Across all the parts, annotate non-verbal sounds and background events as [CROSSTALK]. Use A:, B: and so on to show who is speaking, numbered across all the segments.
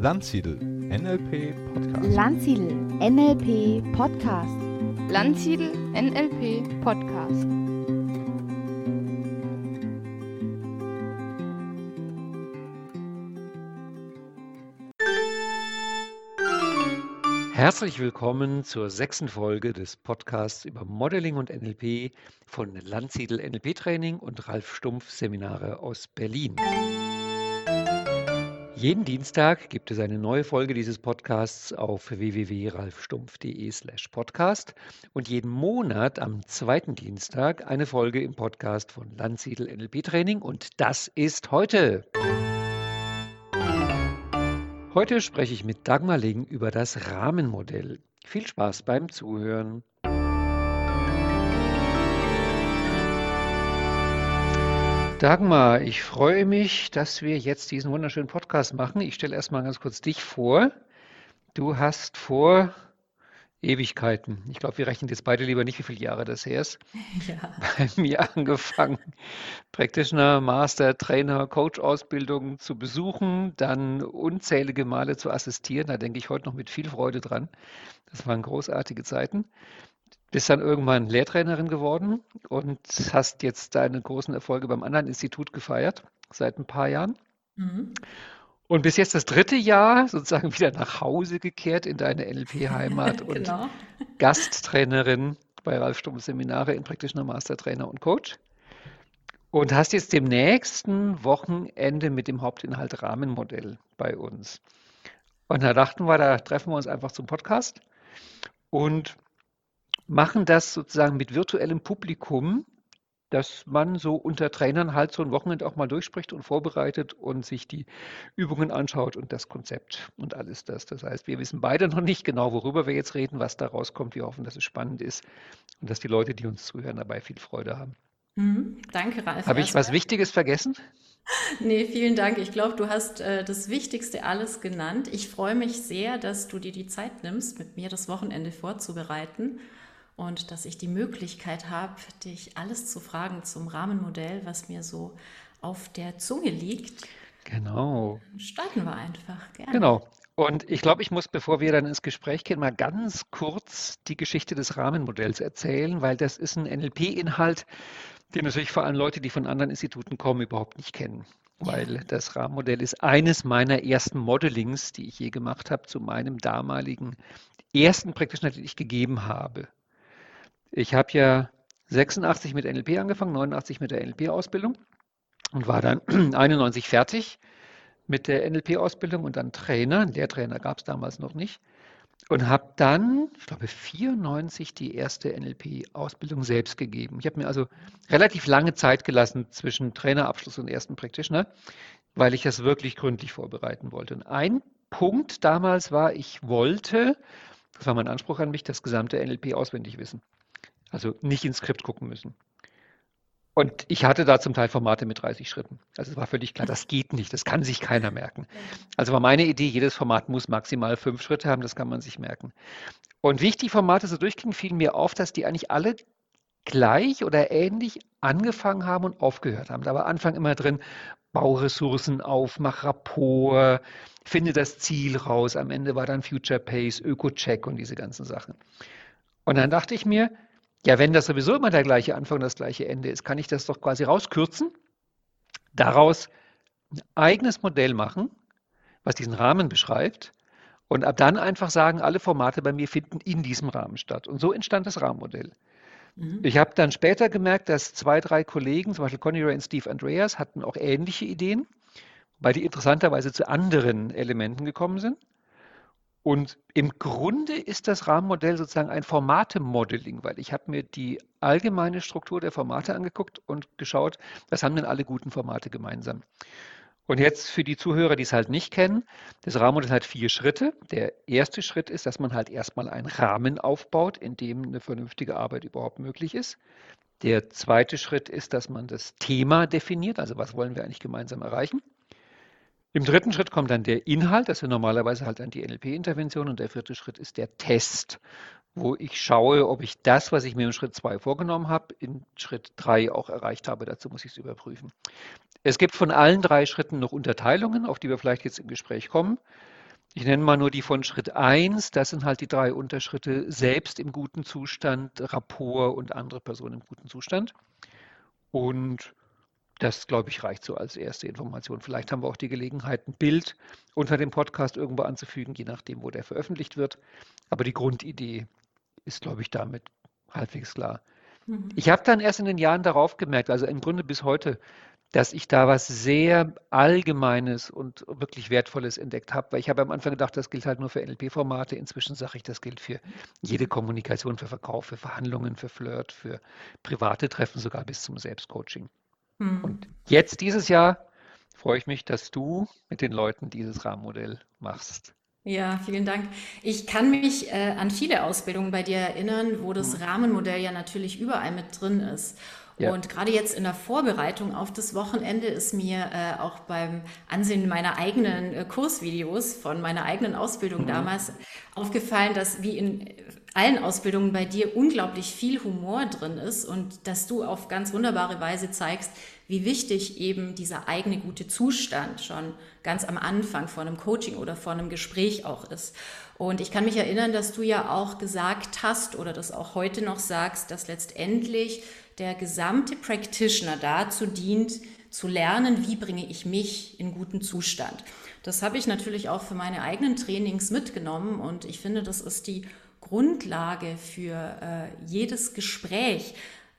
A: Landsiedel NLP Podcast.
B: Landsiedel NLP Podcast.
C: Landsiedel NLP Podcast.
D: Herzlich willkommen zur sechsten Folge des Podcasts über Modeling und NLP von Landsiedel NLP Training und Ralf Stumpf Seminare aus Berlin. Jeden Dienstag gibt es eine neue Folge dieses Podcasts auf www.ralfstumpf.de/podcast und jeden Monat am zweiten Dienstag eine Folge im Podcast von Landsiedel NLP Training und das ist heute. Heute spreche ich mit Dagmar Ling über das Rahmenmodell. Viel Spaß beim Zuhören. Dagmar, ich freue mich, dass wir jetzt diesen wunderschönen Podcast machen. Ich stelle erstmal ganz kurz dich vor. Du hast vor Ewigkeiten, ich glaube, wir rechnen jetzt beide lieber nicht, wie viele Jahre das her ist, [LAUGHS]
E: Ja.
D: bei mir angefangen, Practitioner, Master, Trainer, Coach-Ausbildung zu besuchen, dann unzählige Male zu assistieren. Da denke ich heute noch mit viel Freude dran. Das waren großartige Zeiten. Bist dann irgendwann Lehrtrainerin geworden und hast jetzt deine großen Erfolge beim anderen Institut gefeiert, seit ein paar Jahren.
E: Mhm.
D: Und bis jetzt das dritte Jahr sozusagen wieder nach Hause gekehrt in deine NLP-Heimat [LAUGHS] und
E: Genau.
D: Gasttrainerin bei Ralf Stumpf Seminare in Practitioner Master Trainer und Coach. Und hast jetzt dem nächsten Wochenende mit dem Hauptinhalt Rahmenmodell bei uns. Und da dachten wir, da treffen wir uns einfach zum Podcast und machen das sozusagen mit virtuellem Publikum, dass man so unter Trainern halt so ein Wochenende auch mal durchspricht und vorbereitet und sich die Übungen anschaut und das Konzept und alles das. Das heißt, wir wissen beide noch nicht genau, worüber wir jetzt reden, was da rauskommt. Wir hoffen, dass es spannend ist und dass die Leute, die uns zuhören, dabei viel Freude haben.
E: Mhm. Danke, Ralf.
D: Habe ich was. Wichtiges vergessen? [LAUGHS]
E: Nee, vielen Dank. Ich glaube, du hast äh, das Wichtigste alles genannt. Ich freue mich sehr, dass du dir die Zeit nimmst, mit mir das Wochenende vorzubereiten und dass ich die Möglichkeit habe, dich alles zu fragen zum Rahmenmodell, was mir so auf der Zunge liegt.
D: Genau.
E: Starten wir einfach. Gerne.
D: Genau. Und ich glaube, ich muss, bevor wir dann ins Gespräch gehen, mal ganz kurz die Geschichte des Rahmenmodells erzählen, weil das ist ein NLP-Inhalt, den natürlich vor allem Leute, die von anderen Instituten kommen, überhaupt nicht kennen.
E: Ja.
D: Weil das Rahmenmodell ist eines meiner ersten Modellings, die ich je gemacht habe, zu meinem damaligen ersten Practitioner, den ich gegeben habe. Ich habe ja 86 mit NLP angefangen, 89 mit der NLP-Ausbildung und war dann [CLEARS THROAT] 91 fertig mit der NLP-Ausbildung und dann Trainer. Einen Lehrtrainer gab es damals noch nicht. Und habe dann, ich glaube, 94 die erste NLP-Ausbildung selbst gegeben. Ich habe mir also relativ lange Zeit gelassen zwischen Trainerabschluss und ersten Practitioner, weil ich das wirklich gründlich vorbereiten wollte. Und ein Punkt damals war, ich wollte, das war mein Anspruch an mich, das gesamte NLP auswendig wissen. Also nicht ins Skript gucken müssen. Und ich hatte da zum Teil Formate mit 30 Schritten. Also es war völlig klar, das geht nicht, das kann sich keiner merken. Also war meine Idee, jedes Format muss maximal fünf Schritte haben, das kann man sich merken. Und wie ich die Formate so durchging, fiel mir auf, dass die eigentlich alle gleich oder ähnlich angefangen haben und aufgehört haben. Da war Anfang immer drin, bau Ressourcen auf, mach Rapport, finde das Ziel raus. Am Ende war dann Future Pace, Öko-Check und diese ganzen Sachen. Und dann dachte ich mir, ja, wenn das sowieso immer der gleiche Anfang und das gleiche Ende ist, kann ich das doch quasi rauskürzen, daraus ein eigenes Modell machen, was diesen Rahmen beschreibt und ab dann einfach sagen, alle Formate bei mir finden in diesem Rahmen statt. Und so entstand das Rahmenmodell.
E: Mhm.
D: Ich habe dann später gemerkt, dass zwei, drei Kollegen, zum Beispiel Conny Ray und Steve Andreas, hatten auch ähnliche Ideen, weil die interessanterweise zu anderen Elementen gekommen sind. Und im Grunde ist das Rahmenmodell sozusagen ein Formate-Modeling, weil ich habe mir die allgemeine Struktur der Formate angeguckt und geschaut, was haben denn alle guten Formate gemeinsam. Und jetzt für die Zuhörer, die es halt nicht kennen, das Rahmenmodell hat vier Schritte. Der erste Schritt ist, dass man halt erstmal einen Rahmen aufbaut, in dem eine vernünftige Arbeit überhaupt möglich ist. Der zweite Schritt ist, dass man das Thema definiert, also was wollen wir eigentlich gemeinsam erreichen. Im dritten Schritt kommt dann der Inhalt, das ist normalerweise halt dann die NLP-Intervention. Und der vierte Schritt ist der Test, wo ich schaue, ob ich das, was ich mir im Schritt 2 vorgenommen habe, in Schritt 3 auch erreicht habe. Dazu muss ich es überprüfen. Es gibt von allen drei Schritten noch Unterteilungen, auf die wir vielleicht jetzt im Gespräch kommen. Ich nenne mal nur die von Schritt 1. Das sind halt die drei Unterschritte. Selbst im guten Zustand, Rapport und andere Personen im guten Zustand. Und das, glaube ich, reicht so als erste Information. Vielleicht haben wir auch die Gelegenheit, ein Bild unter dem Podcast irgendwo anzufügen, je nachdem, wo der veröffentlicht wird. Aber die Grundidee ist, glaube ich, damit halbwegs klar. Mhm. Ich habe dann erst in den Jahren darauf gemerkt, also im Grunde bis heute, dass ich da was sehr Allgemeines und wirklich Wertvolles entdeckt habe. Weil ich habe am Anfang gedacht, das gilt halt nur für NLP-Formate. Inzwischen sage ich, das gilt für jede Kommunikation, für Verkauf, für Verhandlungen, für Flirt, für private Treffen, sogar bis zum Selbstcoaching. Mhm. Und jetzt dieses Jahr freue ich mich, dass du mit den Leuten dieses Rahmenmodell machst.
E: Ja, vielen Dank. Ich kann mich äh, an viele Ausbildungen bei dir erinnern, wo das mhm. Rahmenmodell ja natürlich überall mit drin ist. Ja. Und gerade jetzt in der Vorbereitung auf das Wochenende ist mir äh, auch beim Ansehen meiner eigenen äh, Kursvideos von meiner eigenen Ausbildung mhm. damals aufgefallen, dass wie in allen Ausbildungen bei dir unglaublich viel Humor drin ist und dass du auf ganz wunderbare Weise zeigst, wie wichtig eben dieser eigene gute Zustand schon ganz am Anfang von einem Coaching oder von einem Gespräch auch ist. Und ich kann mich erinnern, dass du ja auch gesagt hast oder das auch heute noch sagst, dass letztendlich der gesamte Practitioner dazu dient, zu lernen, wie bringe ich mich in guten Zustand. Das habe ich natürlich auch für meine eigenen Trainings mitgenommen und ich finde, das ist die Grundlage für äh, jedes Gespräch.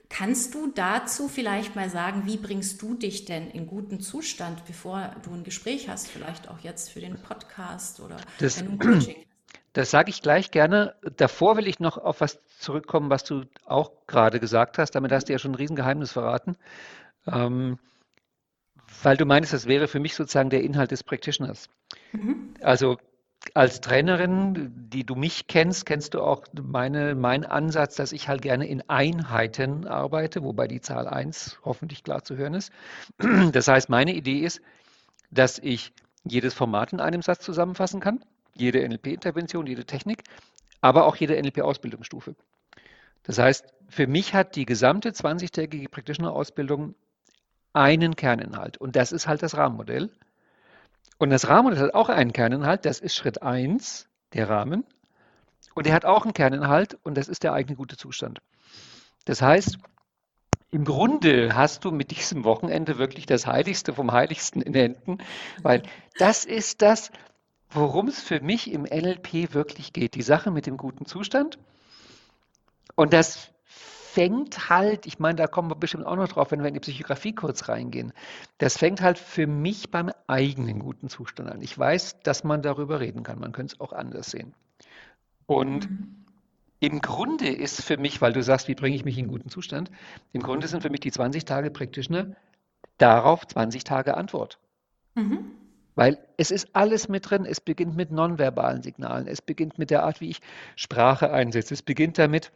E: Kannst du dazu vielleicht mal sagen, wie bringst du dich denn in guten Zustand, bevor du ein Gespräch hast, vielleicht auch jetzt für den Podcast oder
D: das, wenn du ein Coaching? Das sage ich gleich gerne. Davor will ich noch auf was zurückkommen, was du auch gerade gesagt hast. Damit hast du ja schon ein Riesengeheimnis verraten. Ähm, weil du meinst, das wäre für mich sozusagen der Inhalt des Practitioners. Mhm. Also als Trainerin, die du mich kennst, kennst du auch meine, meinen Ansatz, dass ich halt gerne in Einheiten arbeite, wobei die Zahl 1 hoffentlich klar zu hören ist. Das heißt, meine Idee ist, dass ich jedes Format in einem Satz zusammenfassen kann jede NLP-Intervention, jede Technik, aber auch jede NLP-Ausbildungsstufe. Das heißt, für mich hat die gesamte 20-tägige Practitioner-Ausbildung einen Kerninhalt und das ist halt das Rahmenmodell. Und das Rahmenmodell hat auch einen Kerninhalt, das ist Schritt 1, der Rahmen. Und der hat auch einen Kerninhalt und das ist der eigene gute Zustand. Das heißt, im Grunde hast du mit diesem Wochenende wirklich das Heiligste vom Heiligsten in Händen, weil das ist das, worum es für mich im NLP wirklich geht. Die Sache mit dem guten Zustand. Und das fängt halt, ich meine, da kommen wir bestimmt auch noch drauf, wenn wir in die Psychografie kurz reingehen. Das fängt halt für mich beim eigenen guten Zustand an. Ich weiß, dass man darüber reden kann. Man könnte es auch anders sehen. Und mhm. im Grunde ist für mich, weil du sagst, wie bringe ich mich in guten Zustand? Im Grunde sind für mich die 20 Tage Practitioner darauf 20 Tage Antwort. Mhm. Weil es ist alles mit drin. Es beginnt mit nonverbalen Signalen. Es beginnt mit der Art, wie ich Sprache einsetze. Es beginnt damit,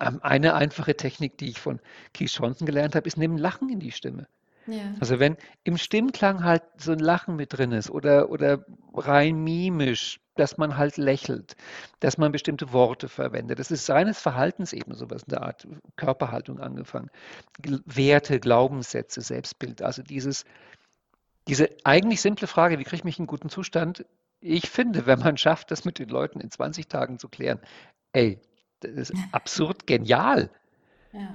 D: ähm, eine einfache Technik, die ich von Keith Johnson gelernt habe, ist neben Lachen in die Stimme. Ja. Also wenn im Stimmklang halt so ein Lachen mit drin ist oder, oder rein mimisch, dass man halt lächelt, dass man bestimmte Worte verwendet. Das ist reines Verhaltensebene, sowas in der Art Körperhaltung angefangen. Werte, Glaubenssätze, Selbstbild. Also dieses diese eigentlich simple Frage, wie kriege ich mich in guten Zustand? Ich finde, wenn man schafft, das mit den Leuten in 20 Tagen zu klären, ey, das ist absurd genial. Ja.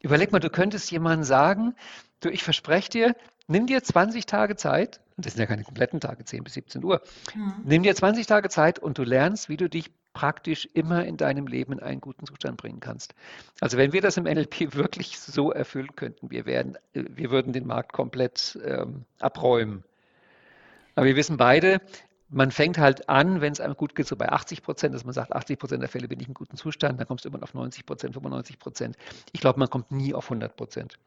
D: Überleg mal, du könntest jemandem sagen, du, ich verspreche dir, nimm dir 20 Tage Zeit, das sind ja keine kompletten Tage, 10 bis 17 Uhr, mhm. nimm dir 20 Tage Zeit und du lernst, wie du dich praktisch immer in deinem Leben in einen guten Zustand bringen kannst. Also wenn wir das im NLP [LAUGHS] wirklich so erfüllen könnten, wir, wären, wir würden den Markt komplett ähm, abräumen. Aber wir wissen beide, man fängt halt an, wenn es einem gut geht, so bei 80 Prozent, dass man sagt, 80 Prozent der Fälle bin ich in gutem Zustand, dann kommst du immer auf 90 Prozent, 95 Prozent. Ich glaube, man kommt nie auf 100 Prozent.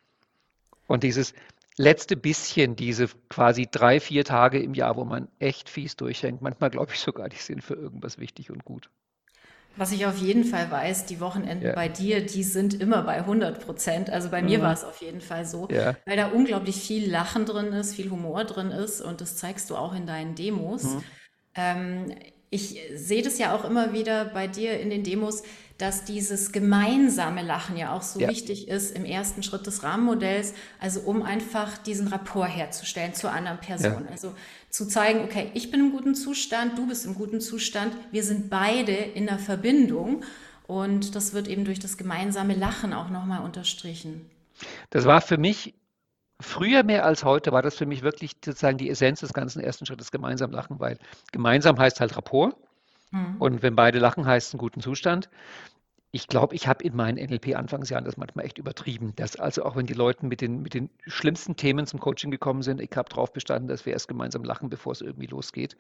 D: Und dieses letzte bisschen, diese quasi drei, vier Tage im Jahr, wo man echt fies durchhängt, manchmal glaube ich sogar, die sind für irgendwas wichtig und gut.
E: Was ich auf jeden Fall weiß, die Wochenenden ja. bei dir, die sind immer bei 100 Prozent. Also bei mhm. mir war es auf jeden Fall so, ja. weil da unglaublich viel Lachen drin ist, viel Humor drin ist und das zeigst du auch in deinen Demos. Mhm. Ähm, ich sehe das ja auch immer wieder bei dir in den Demos, dass dieses gemeinsame Lachen ja auch so
D: Ja.
E: wichtig ist im ersten Schritt des Rahmenmodells, also um einfach diesen Rapport herzustellen zur anderen Person. Also zu zeigen, okay, ich bin im guten Zustand, du bist im guten Zustand, wir sind beide in der Verbindung und das wird eben durch das gemeinsame Lachen auch nochmal unterstrichen.
D: Das war für mich früher mehr als heute, war das für mich wirklich sozusagen die Essenz des ganzen ersten Schrittes, gemeinsam lachen, weil gemeinsam heißt halt Rapport und wenn beide lachen, heißt es einen guten Zustand. Ich glaube, ich habe in meinen NLP-Anfangsjahren das manchmal echt übertrieben. Dass also auch wenn die Leute mit den, mit den schlimmsten Themen zum Coaching gekommen sind, ich habe darauf bestanden, dass wir erst gemeinsam lachen, bevor es irgendwie losgeht.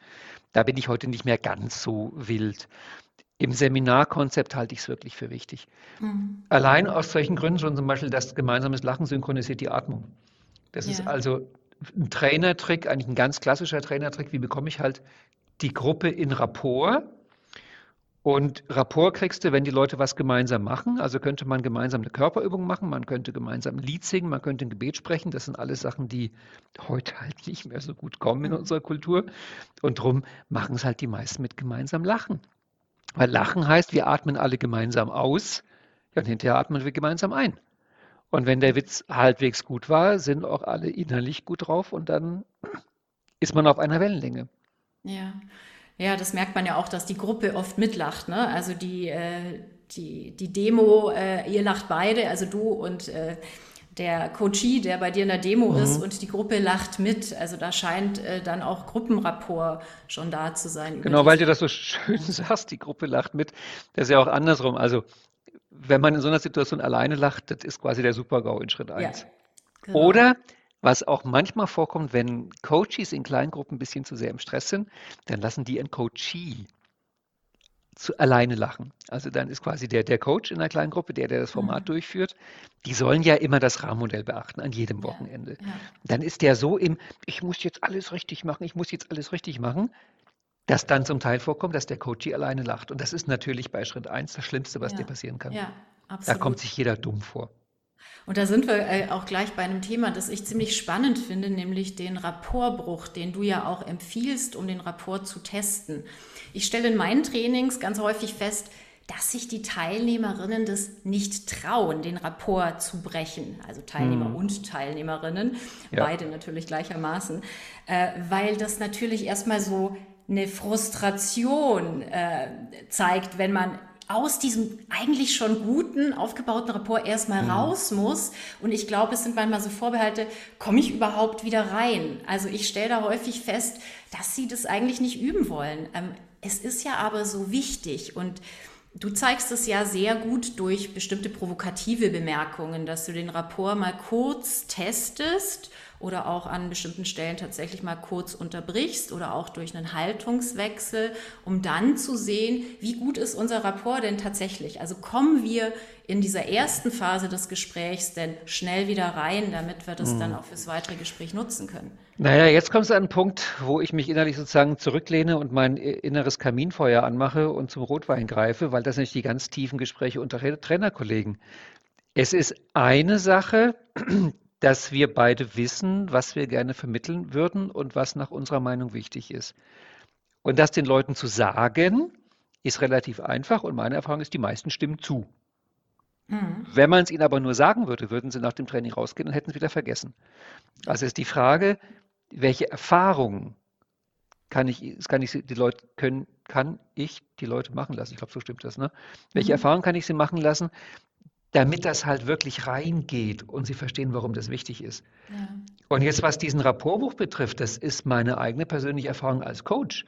D: Da bin ich heute nicht mehr ganz so wild. Im Seminarkonzept halte ich es wirklich für wichtig. Allein aus solchen Gründen schon zum Beispiel, dass gemeinsames Lachen synchronisiert die Atmung. Das ist
E: Ja.
D: also ein Trainertrick, eigentlich ein ganz klassischer Trainertrick. Wie bekomme ich halt die Gruppe in Rapport? Und Rapport kriegst du, wenn die Leute was gemeinsam machen. Also könnte man gemeinsam eine Körperübung machen, man könnte gemeinsam ein Lied singen, man könnte ein Gebet sprechen. Das sind alles Sachen, die heute halt [LAUGHS] nicht mehr so gut kommen in unserer Kultur. Und darum machen es halt die meisten mit gemeinsam Lachen. Weil Lachen heißt, wir atmen alle gemeinsam aus ja, und hinterher atmen wir gemeinsam ein. Und wenn der Witz halbwegs gut war, sind auch alle innerlich gut drauf und dann ist man auf einer Wellenlänge.
E: Ja. Ja, das merkt man ja auch, dass die Gruppe oft mitlacht, ne? Also die, äh, die, die Demo, äh, ihr lacht beide, also du und äh, der Coachie, der bei dir in der Demo ist und die Gruppe lacht mit. Also da scheint äh, dann auch Gruppenrapport schon da zu sein.
D: Genau, weil du das so schön [LAUGHS] sagst, die Gruppe lacht mit. Das ist ja auch andersrum. Also, wenn man in so einer Situation alleine lacht, das ist quasi der Super-GAU in Schritt
E: Ja,
D: 1.
E: genau.
D: Oder, was auch manchmal vorkommt, wenn Coaches in Kleingruppen ein bisschen zu sehr im Stress sind, dann lassen die einen Coachee zu, alleine lachen. Also dann ist quasi der, der Coach in einer kleinen Gruppe, der, der das Format durchführt, die sollen ja immer das Rahmenmodell beachten an jedem Wochenende.
E: ja.
D: Dann ist der so im, ich muss jetzt alles richtig machen, ich muss jetzt alles richtig machen, dass dann zum Teil vorkommt, dass der Coachee alleine lacht. Und das ist natürlich bei Schritt 1 das Schlimmste, was
E: Ja.
D: dir passieren kann.
E: Ja,
D: Da
E: absolut.
D: kommt sich jeder dumm vor.
E: Und da sind wir äh, auch gleich bei einem Thema, das ich ziemlich spannend finde, nämlich den Rapportbruch, den du ja auch empfiehlst, um den Rapport zu testen. Ich stelle in meinen Trainings ganz häufig fest, dass sich die Teilnehmerinnen das nicht trauen, den Rapport zu brechen. Also Teilnehmer und Teilnehmerinnen,
D: Ja.
E: beide natürlich gleichermaßen, äh, weil das natürlich erstmal so eine Frustration äh, zeigt, wenn man aus diesem eigentlich schon guten, aufgebauten Rapport erstmal raus muss. Und ich glaube, es sind manchmal so Vorbehalte, komme ich überhaupt wieder rein? Also ich stelle da häufig fest, dass sie das eigentlich nicht üben wollen. Ähm, es ist ja aber so wichtig und Du zeigst es ja sehr gut durch bestimmte provokative Bemerkungen, dass du den Rapport mal kurz testest oder auch an bestimmten Stellen tatsächlich mal kurz unterbrichst oder auch durch einen Haltungswechsel, um dann zu sehen, wie gut ist unser Rapport denn tatsächlich. Also kommen wir in dieser ersten Phase des Gesprächs denn schnell wieder rein, damit wir das dann auch fürs weitere Gespräch nutzen können.
D: Naja, jetzt kommst du an einen Punkt, wo ich mich innerlich sozusagen zurücklehne und mein inneres Kaminfeuer anmache und zum Rotwein greife, weil das sind nicht die ganz tiefen Gespräche unter Trainerkollegen. Es ist eine Sache, dass wir beide wissen, was wir gerne vermitteln würden und was nach unserer Meinung wichtig ist. Und das den Leuten zu sagen, ist relativ einfach und meine Erfahrung ist, die meisten stimmen zu. Wenn man es ihnen aber nur sagen würde, würden sie nach dem Training rausgehen und hätten es wieder vergessen. Also ist die Frage, welche Erfahrungen kann ich, kann ich die Leute können, kann ich die Leute machen lassen? Ich glaube, so stimmt das, ne? Welche Erfahrungen kann ich sie machen lassen, damit das halt wirklich reingeht und sie verstehen, warum das wichtig ist.
E: Ja.
D: Und jetzt, was diesen Rapportbuch betrifft, das ist meine eigene persönliche Erfahrung als Coach.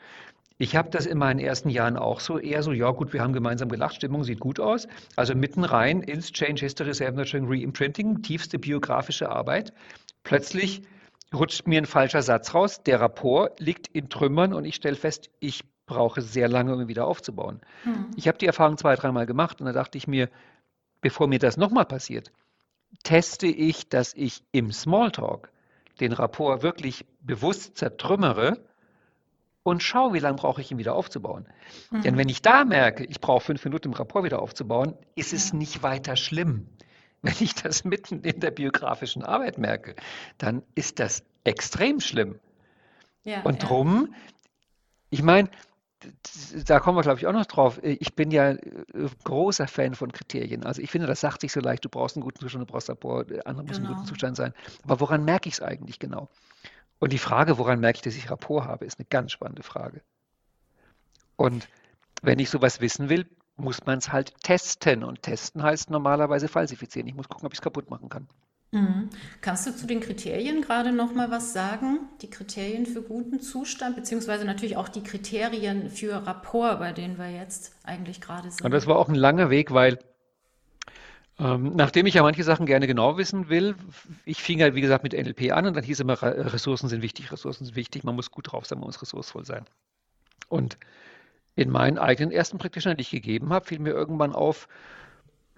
D: Ich habe das in meinen ersten Jahren auch so eher so, ja gut, wir haben gemeinsam gelacht, Stimmung sieht gut aus. Also mitten rein ins Change History Self-Nurturing Reimprinting, tiefste biografische Arbeit. Plötzlich rutscht mir ein falscher Satz raus, der Rapport liegt in Trümmern und ich stelle fest, ich brauche sehr lange, um ihn wieder aufzubauen. Ich habe die Erfahrung zwei, dreimal gemacht und da dachte ich mir, bevor mir das nochmal passiert, teste ich, dass ich im Smalltalk den Rapport wirklich bewusst zertrümmere und schaue, wie lange brauche ich ihn wieder aufzubauen. Denn wenn ich da merke, ich brauche fünf Minuten, den Rapport wieder aufzubauen, ist es nicht weiter schlimm. [LAUGHS] Wenn ich das mitten in der biografischen Arbeit merke, dann ist das extrem schlimm.
E: Ja,
D: Und
E: ja.
D: drum, ich meine, da kommen wir, glaube ich, auch noch drauf. Ich bin ja äh, großer Fan von Kriterien. Also ich finde, das sagt sich so leicht, du brauchst einen guten Zustand, du brauchst Rapport, der andere muss genau. einen guten. Zustand sein. Aber woran merke ich es eigentlich genau? Und die Frage, woran merke ich, dass ich Rapport habe, ist eine ganz spannende Frage. Und wenn ich sowas wissen will, muss man es halt testen. Und testen heißt normalerweise falsifizieren. Ich muss gucken, ob ich es kaputt machen kann.
E: Mhm. Kannst du zu den Kriterien gerade noch mal was sagen? Die Kriterien für guten Zustand, beziehungsweise natürlich auch die Kriterien für Rapport, bei denen wir jetzt eigentlich gerade sind.
D: Und das war auch ein langer Weg, weil ähm, nachdem ich ja manche Sachen gerne genau wissen will, ich fing halt wie gesagt mit NLP an und dann hieß immer, Ressourcen sind wichtig, Ressourcen sind wichtig, man muss gut drauf sein, man muss ressourcevoll sein. Und in meinen eigenen ersten Praktiken, die ich gegeben habe, fiel mir irgendwann auf,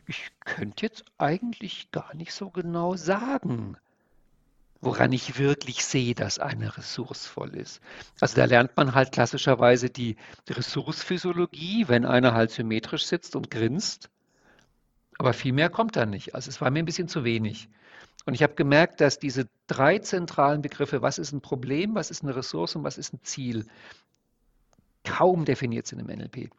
D: ich könnte jetzt eigentlich gar nicht so genau sagen, woran ich wirklich sehe, dass eine ressourcevoll ist. Also da lernt man halt klassischerweise die Ressourcephysiologie, wenn einer halt symmetrisch sitzt und grinst. Aber viel mehr kommt da nicht. Also es war mir ein bisschen zu wenig. Und ich habe gemerkt, dass diese drei zentralen Begriffe, was ist ein Problem, was ist eine Ressource und was ist ein Ziel, kaum definiert sind im NLP.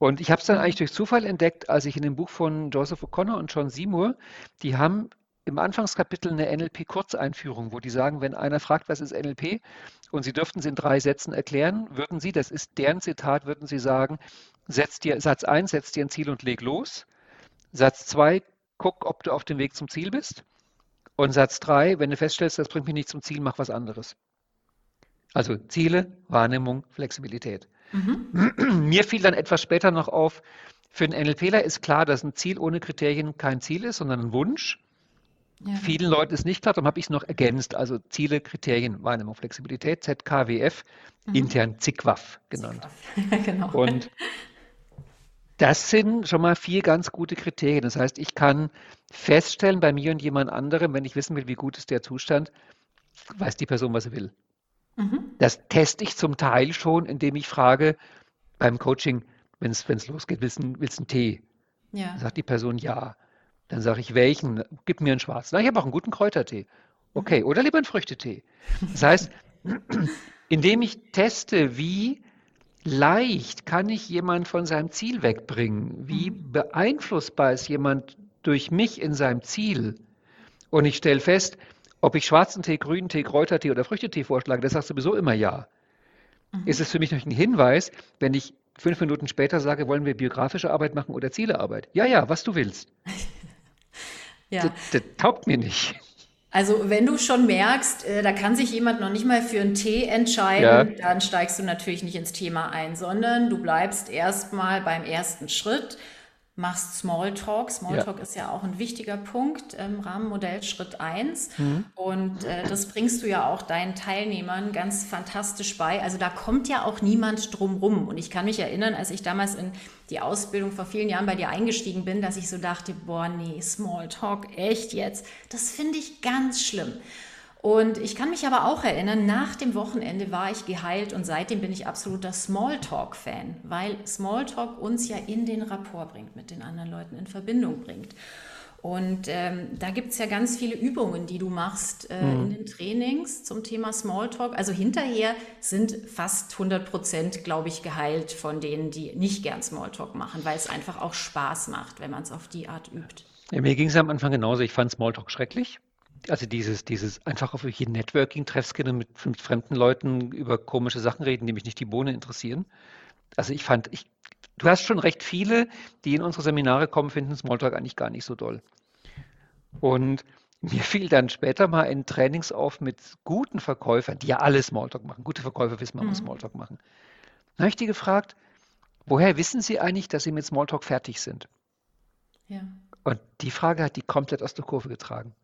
D: Und ich habe es dann eigentlich durch Zufall entdeckt, als ich in dem Buch von Joseph O'Connor und John Seymour, die haben im Anfangskapitel eine NLP-Kurzeinführung, wo die sagen, wenn einer fragt, was ist NLP, und sie dürften es in drei Sätzen erklären, würden sie, das ist deren Zitat, würden sie sagen, setz dir, Satz 1, setz dir ein Ziel und leg los. Satz 2, guck, ob du auf dem Weg zum Ziel bist. Und Satz 3, wenn du feststellst, das bringt mich nicht zum Ziel, mach was anderes. Also Ziele, Wahrnehmung, Flexibilität. Mhm. Mir fiel dann etwas später noch auf, für einen NLPler ist klar, dass ein Ziel ohne Kriterien kein Ziel ist, sondern ein Wunsch. Ja. Vielen Leuten ist nicht klar, darum habe ich es noch ergänzt. Also Ziele, Kriterien, Wahrnehmung, Flexibilität, ZKWF, mhm. intern ZICWAF genannt. [LAUGHS] genau. Und das sind schon mal vier ganz gute Kriterien. Das heißt, ich kann feststellen bei mir und jemand anderem, wenn ich wissen will, wie gut ist der Zustand, weiß die Person, was sie will. Mhm. Das teste ich zum Teil schon, indem ich frage beim Coaching, wenn es losgeht, willst du willst einen Tee? Ja. Dann sagt die Person ja. Dann sage ich, welchen? Gib mir einen schwarzen. Na, ich habe auch einen guten Kräutertee. Okay, mhm. oder lieber einen Früchtetee. Das heißt, [CLEARS THROAT] indem ich teste, wie leicht kann ich jemand von seinem Ziel wegbringen, wie mhm. beeinflussbar ist jemand durch mich in seinem Ziel. Und ich stelle fest, ob ich schwarzen Tee, grünen Tee, Kräutertee oder Früchtetee vorschlage, das sagst du sowieso immer ja. Mhm. Ist es für mich noch ein Hinweis, wenn ich fünf Minuten später sage, wollen wir biografische Arbeit machen oder Zielearbeit? Ja, ja, was du willst. [LAUGHS] ja. Das, das taugt mir nicht.
E: Also wenn du schon merkst, äh, da kann sich jemand noch nicht mal für einen Tee entscheiden, ja. dann steigst du natürlich nicht ins Thema ein, sondern du bleibst erstmal beim ersten Schritt machst Smalltalk. Smalltalk ja. ist ja auch ein wichtiger Punkt im Rahmenmodell Schritt 1. Mhm. Und äh, das bringst du ja auch deinen Teilnehmern ganz fantastisch bei. Also da kommt ja auch niemand drum rum. Und ich kann mich erinnern, als ich damals in die Ausbildung vor vielen Jahren bei dir eingestiegen bin, dass ich so dachte, boah, nee, Smalltalk, echt jetzt? Das finde ich ganz schlimm. Und ich kann mich aber auch erinnern, nach dem Wochenende war ich geheilt und seitdem bin ich absoluter Smalltalk-Fan, weil Smalltalk uns ja in den Rapport bringt, mit den anderen Leuten in Verbindung bringt. Und ähm, da gibt es ja ganz viele Übungen, die du machst äh, mhm. in den Trainings zum Thema Smalltalk. Also hinterher sind fast 100 Prozent, glaube ich, geheilt von denen, die nicht gern Smalltalk machen, weil es einfach auch Spaß macht, wenn man es auf die Art übt.
D: Ja, mir ging es am Anfang genauso. Ich fand Smalltalk schrecklich. Also dieses, dieses einfach auf jeden Networking-Treffs gehen und mit, mit fremden Leuten über komische Sachen reden, die mich nicht die Bohne interessieren. Also ich fand, ich, du hast schon recht viele, die in unsere Seminare kommen, finden Smalltalk eigentlich gar nicht so doll. Und mir fiel dann später mal in Trainings auf mit guten Verkäufern, die ja alle Smalltalk machen. Gute Verkäufer wissen, man muss mhm. Smalltalk machen. Dann habe ich die gefragt, woher wissen Sie eigentlich, dass Sie mit Smalltalk fertig sind? Ja. Und die Frage hat die komplett aus der Kurve getragen.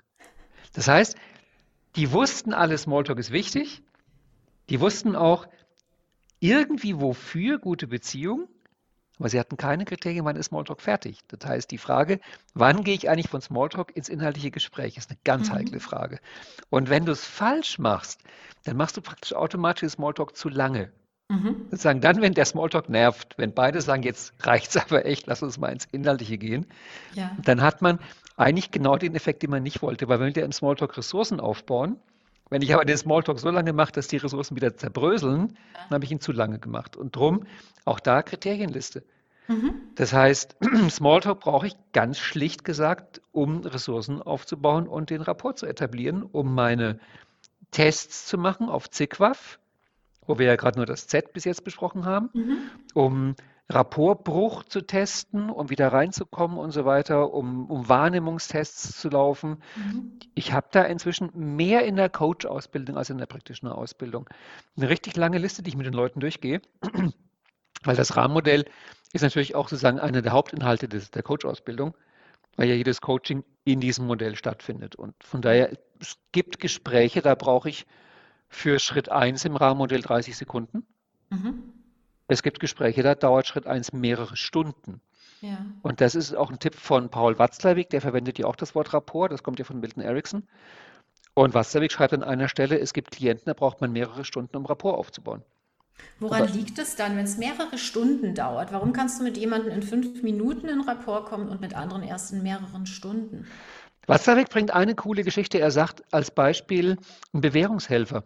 D: Das heißt, die wussten alle, Smalltalk ist wichtig. Die wussten auch irgendwie wofür gute Beziehung, aber sie hatten keine Kriterien, wann ist Smalltalk fertig. Das heißt, die Frage, wann gehe ich eigentlich von Smalltalk ins inhaltliche Gespräch, ist eine ganz mhm. heikle Frage. Und wenn du es falsch machst, dann machst du praktisch automatisch Smalltalk zu lange. Mhm. Sozusagen dann, wenn der Smalltalk nervt, wenn beide sagen, jetzt reicht es [LAUGHS] aber echt, lass uns mal ins Inhaltliche gehen, ja. dann hat man eigentlich genau den Effekt, den man nicht wollte, weil will ja im Smalltalk Ressourcen aufbauen, Wenn ich aber den Smalltalk so lange mache, dass die Ressourcen wieder zerbröseln, dann habe ich ihn zu lange gemacht. Und drum auch da Kriterienliste.
E: Mhm.
D: Das heißt, [CLEARS THROAT] Smalltalk brauche ich ganz schlicht gesagt, um Ressourcen aufzubauen und den Rapport zu etablieren, um meine Tests zu machen auf ZIGWAF, wo wir ja gerade nur das Z bis jetzt besprochen haben,
E: Mhm.
D: um Rapportbruch zu testen, um wieder reinzukommen und so weiter, um, um Wahrnehmungstests zu laufen.
E: Mhm.
D: Ich habe da inzwischen mehr in der Coach-Ausbildung als in der praktischen Ausbildung. Eine richtig lange Liste, die ich mit den Leuten durchgehe, [CLEARS THROAT] weil das Rahmenmodell ist natürlich auch sozusagen einer der Hauptinhalte des, der Coach-Ausbildung, weil ja jedes Coaching in diesem Modell stattfindet. Und von daher, es gibt Gespräche, da brauche ich für Schritt 1 im Rahmenmodell 30 Sekunden.
E: Mhm.
D: Es gibt Gespräche, da dauert Schritt 1 mehrere Stunden.
E: Ja.
D: Und das ist auch ein Tipp von Paul Watzlawick, der verwendet ja auch das Wort Rapport, das kommt ja von Milton Erickson. Und Watzlawick schreibt an einer Stelle, es gibt Klienten, da braucht man mehrere Stunden, um Rapport aufzubauen.
E: Woran
D: Aber-
E: liegt es dann, wenn es mehrere Stunden dauert? Warum kannst du mit jemandem in fünf Minuten in Rapport kommen und mit anderen erst in mehreren Stunden?
D: Watzlawick bringt eine coole Geschichte. Er sagt als Beispiel ein Bewährungshelfer.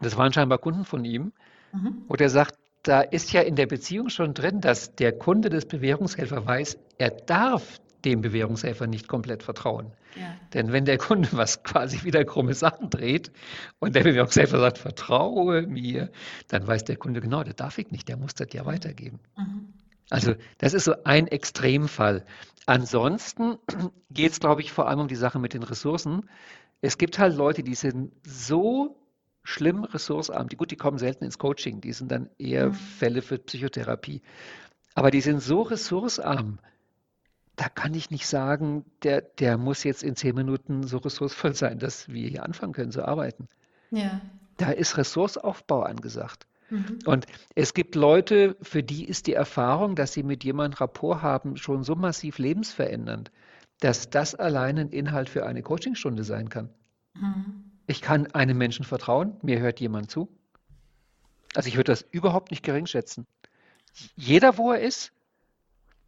D: Das waren scheinbar Kunden von ihm.
E: Mhm.
D: Und er sagt, da ist ja in der Beziehung schon drin, dass der Kunde des Bewährungshelfer weiß, er darf dem Bewährungshelfer nicht komplett vertrauen.
E: Ja.
D: Denn wenn der Kunde [LAUGHS] was quasi wieder krumme Sachen dreht und der Bewährungshelfer sagt, vertraue mir, dann weiß der Kunde genau, der darf ich nicht, der muss das ja weitergeben.
E: Mhm.
D: Also das ist so ein Extremfall. Ansonsten [CLEARS THROAT] geht es, glaube ich, vor allem um die Sache mit den Ressourcen. Es gibt halt Leute, die sind so schlimm ressourcenarm. Die, gut, die kommen selten ins Coaching, die sind dann eher
E: Mhm.
D: Fälle für Psychotherapie. Aber die sind so ressourcenarm, da kann ich nicht sagen, der, der muss jetzt in zehn Minuten so ressourcevoll sein, dass wir hier anfangen können zu arbeiten.
E: Ja.
D: Da ist Ressourceaufbau angesagt.
E: Mhm.
D: Und es gibt Leute, für die ist die Erfahrung, dass sie mit jemandem Rapport haben, schon so massiv lebensverändernd, dass das allein ein Inhalt für eine Coachingstunde sein kann.
E: Mhm.
D: Ich kann einem Menschen vertrauen, mir hört jemand zu. Also ich würde das überhaupt nicht gering schätzen. Jeder, wo er ist.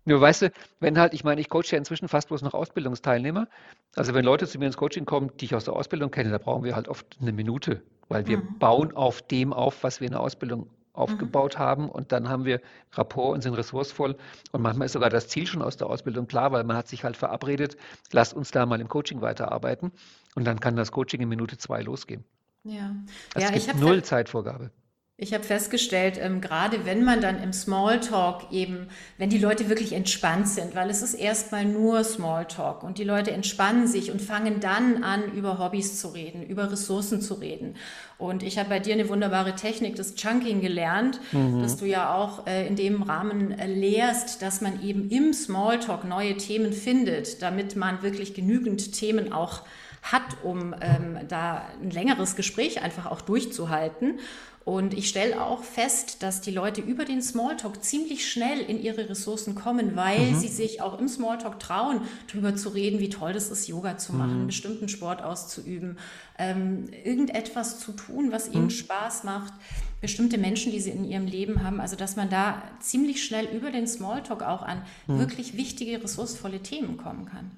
D: Nur weißt du, wenn halt, ich meine, ich coache ja inzwischen fast bloß noch Ausbildungsteilnehmer. Also wenn Leute zu mir ins Coaching kommen, die ich aus der Ausbildung kenne, da brauchen wir halt oft eine Minute, weil wir
E: Mhm.
D: bauen auf dem auf, was wir in der Ausbildung aufgebaut haben und dann haben wir Rapport und sind ressourcevoll und manchmal ist sogar das Ziel schon aus der Ausbildung klar, weil man hat sich halt verabredet, lasst uns da mal im Coaching weiterarbeiten und dann kann das Coaching in Minute zwei losgehen.
E: Ja.
D: Also
E: Ja,
D: es
E: ich
D: gibt null Zeitvorgabe.
E: Ich habe festgestellt, ähm, gerade wenn man dann im Smalltalk eben, wenn die Leute wirklich entspannt sind, weil es ist erstmal nur Smalltalk und die Leute entspannen sich und fangen dann an, über Hobbys zu reden, über Ressourcen zu reden. Und ich habe bei dir eine wunderbare Technik des Chunking gelernt, dass du ja auch äh, in dem Rahmen äh, lehrst, dass man eben im Smalltalk neue Themen findet, damit man wirklich genügend Themen auch hat, um ähm, da ein längeres Gespräch einfach auch durchzuhalten. Und ich stelle auch fest, dass die Leute über den Smalltalk ziemlich schnell in ihre Ressourcen kommen, weil sie sich auch im Smalltalk trauen, darüber zu reden, wie toll das ist, Yoga zu machen, einen bestimmten Sport auszuüben, ähm, irgendetwas zu tun, was ihnen Spaß macht, bestimmte Menschen, die sie in ihrem Leben haben. Also, dass man da ziemlich schnell über den Smalltalk auch an wirklich wichtige, ressourcevolle Themen kommen kann.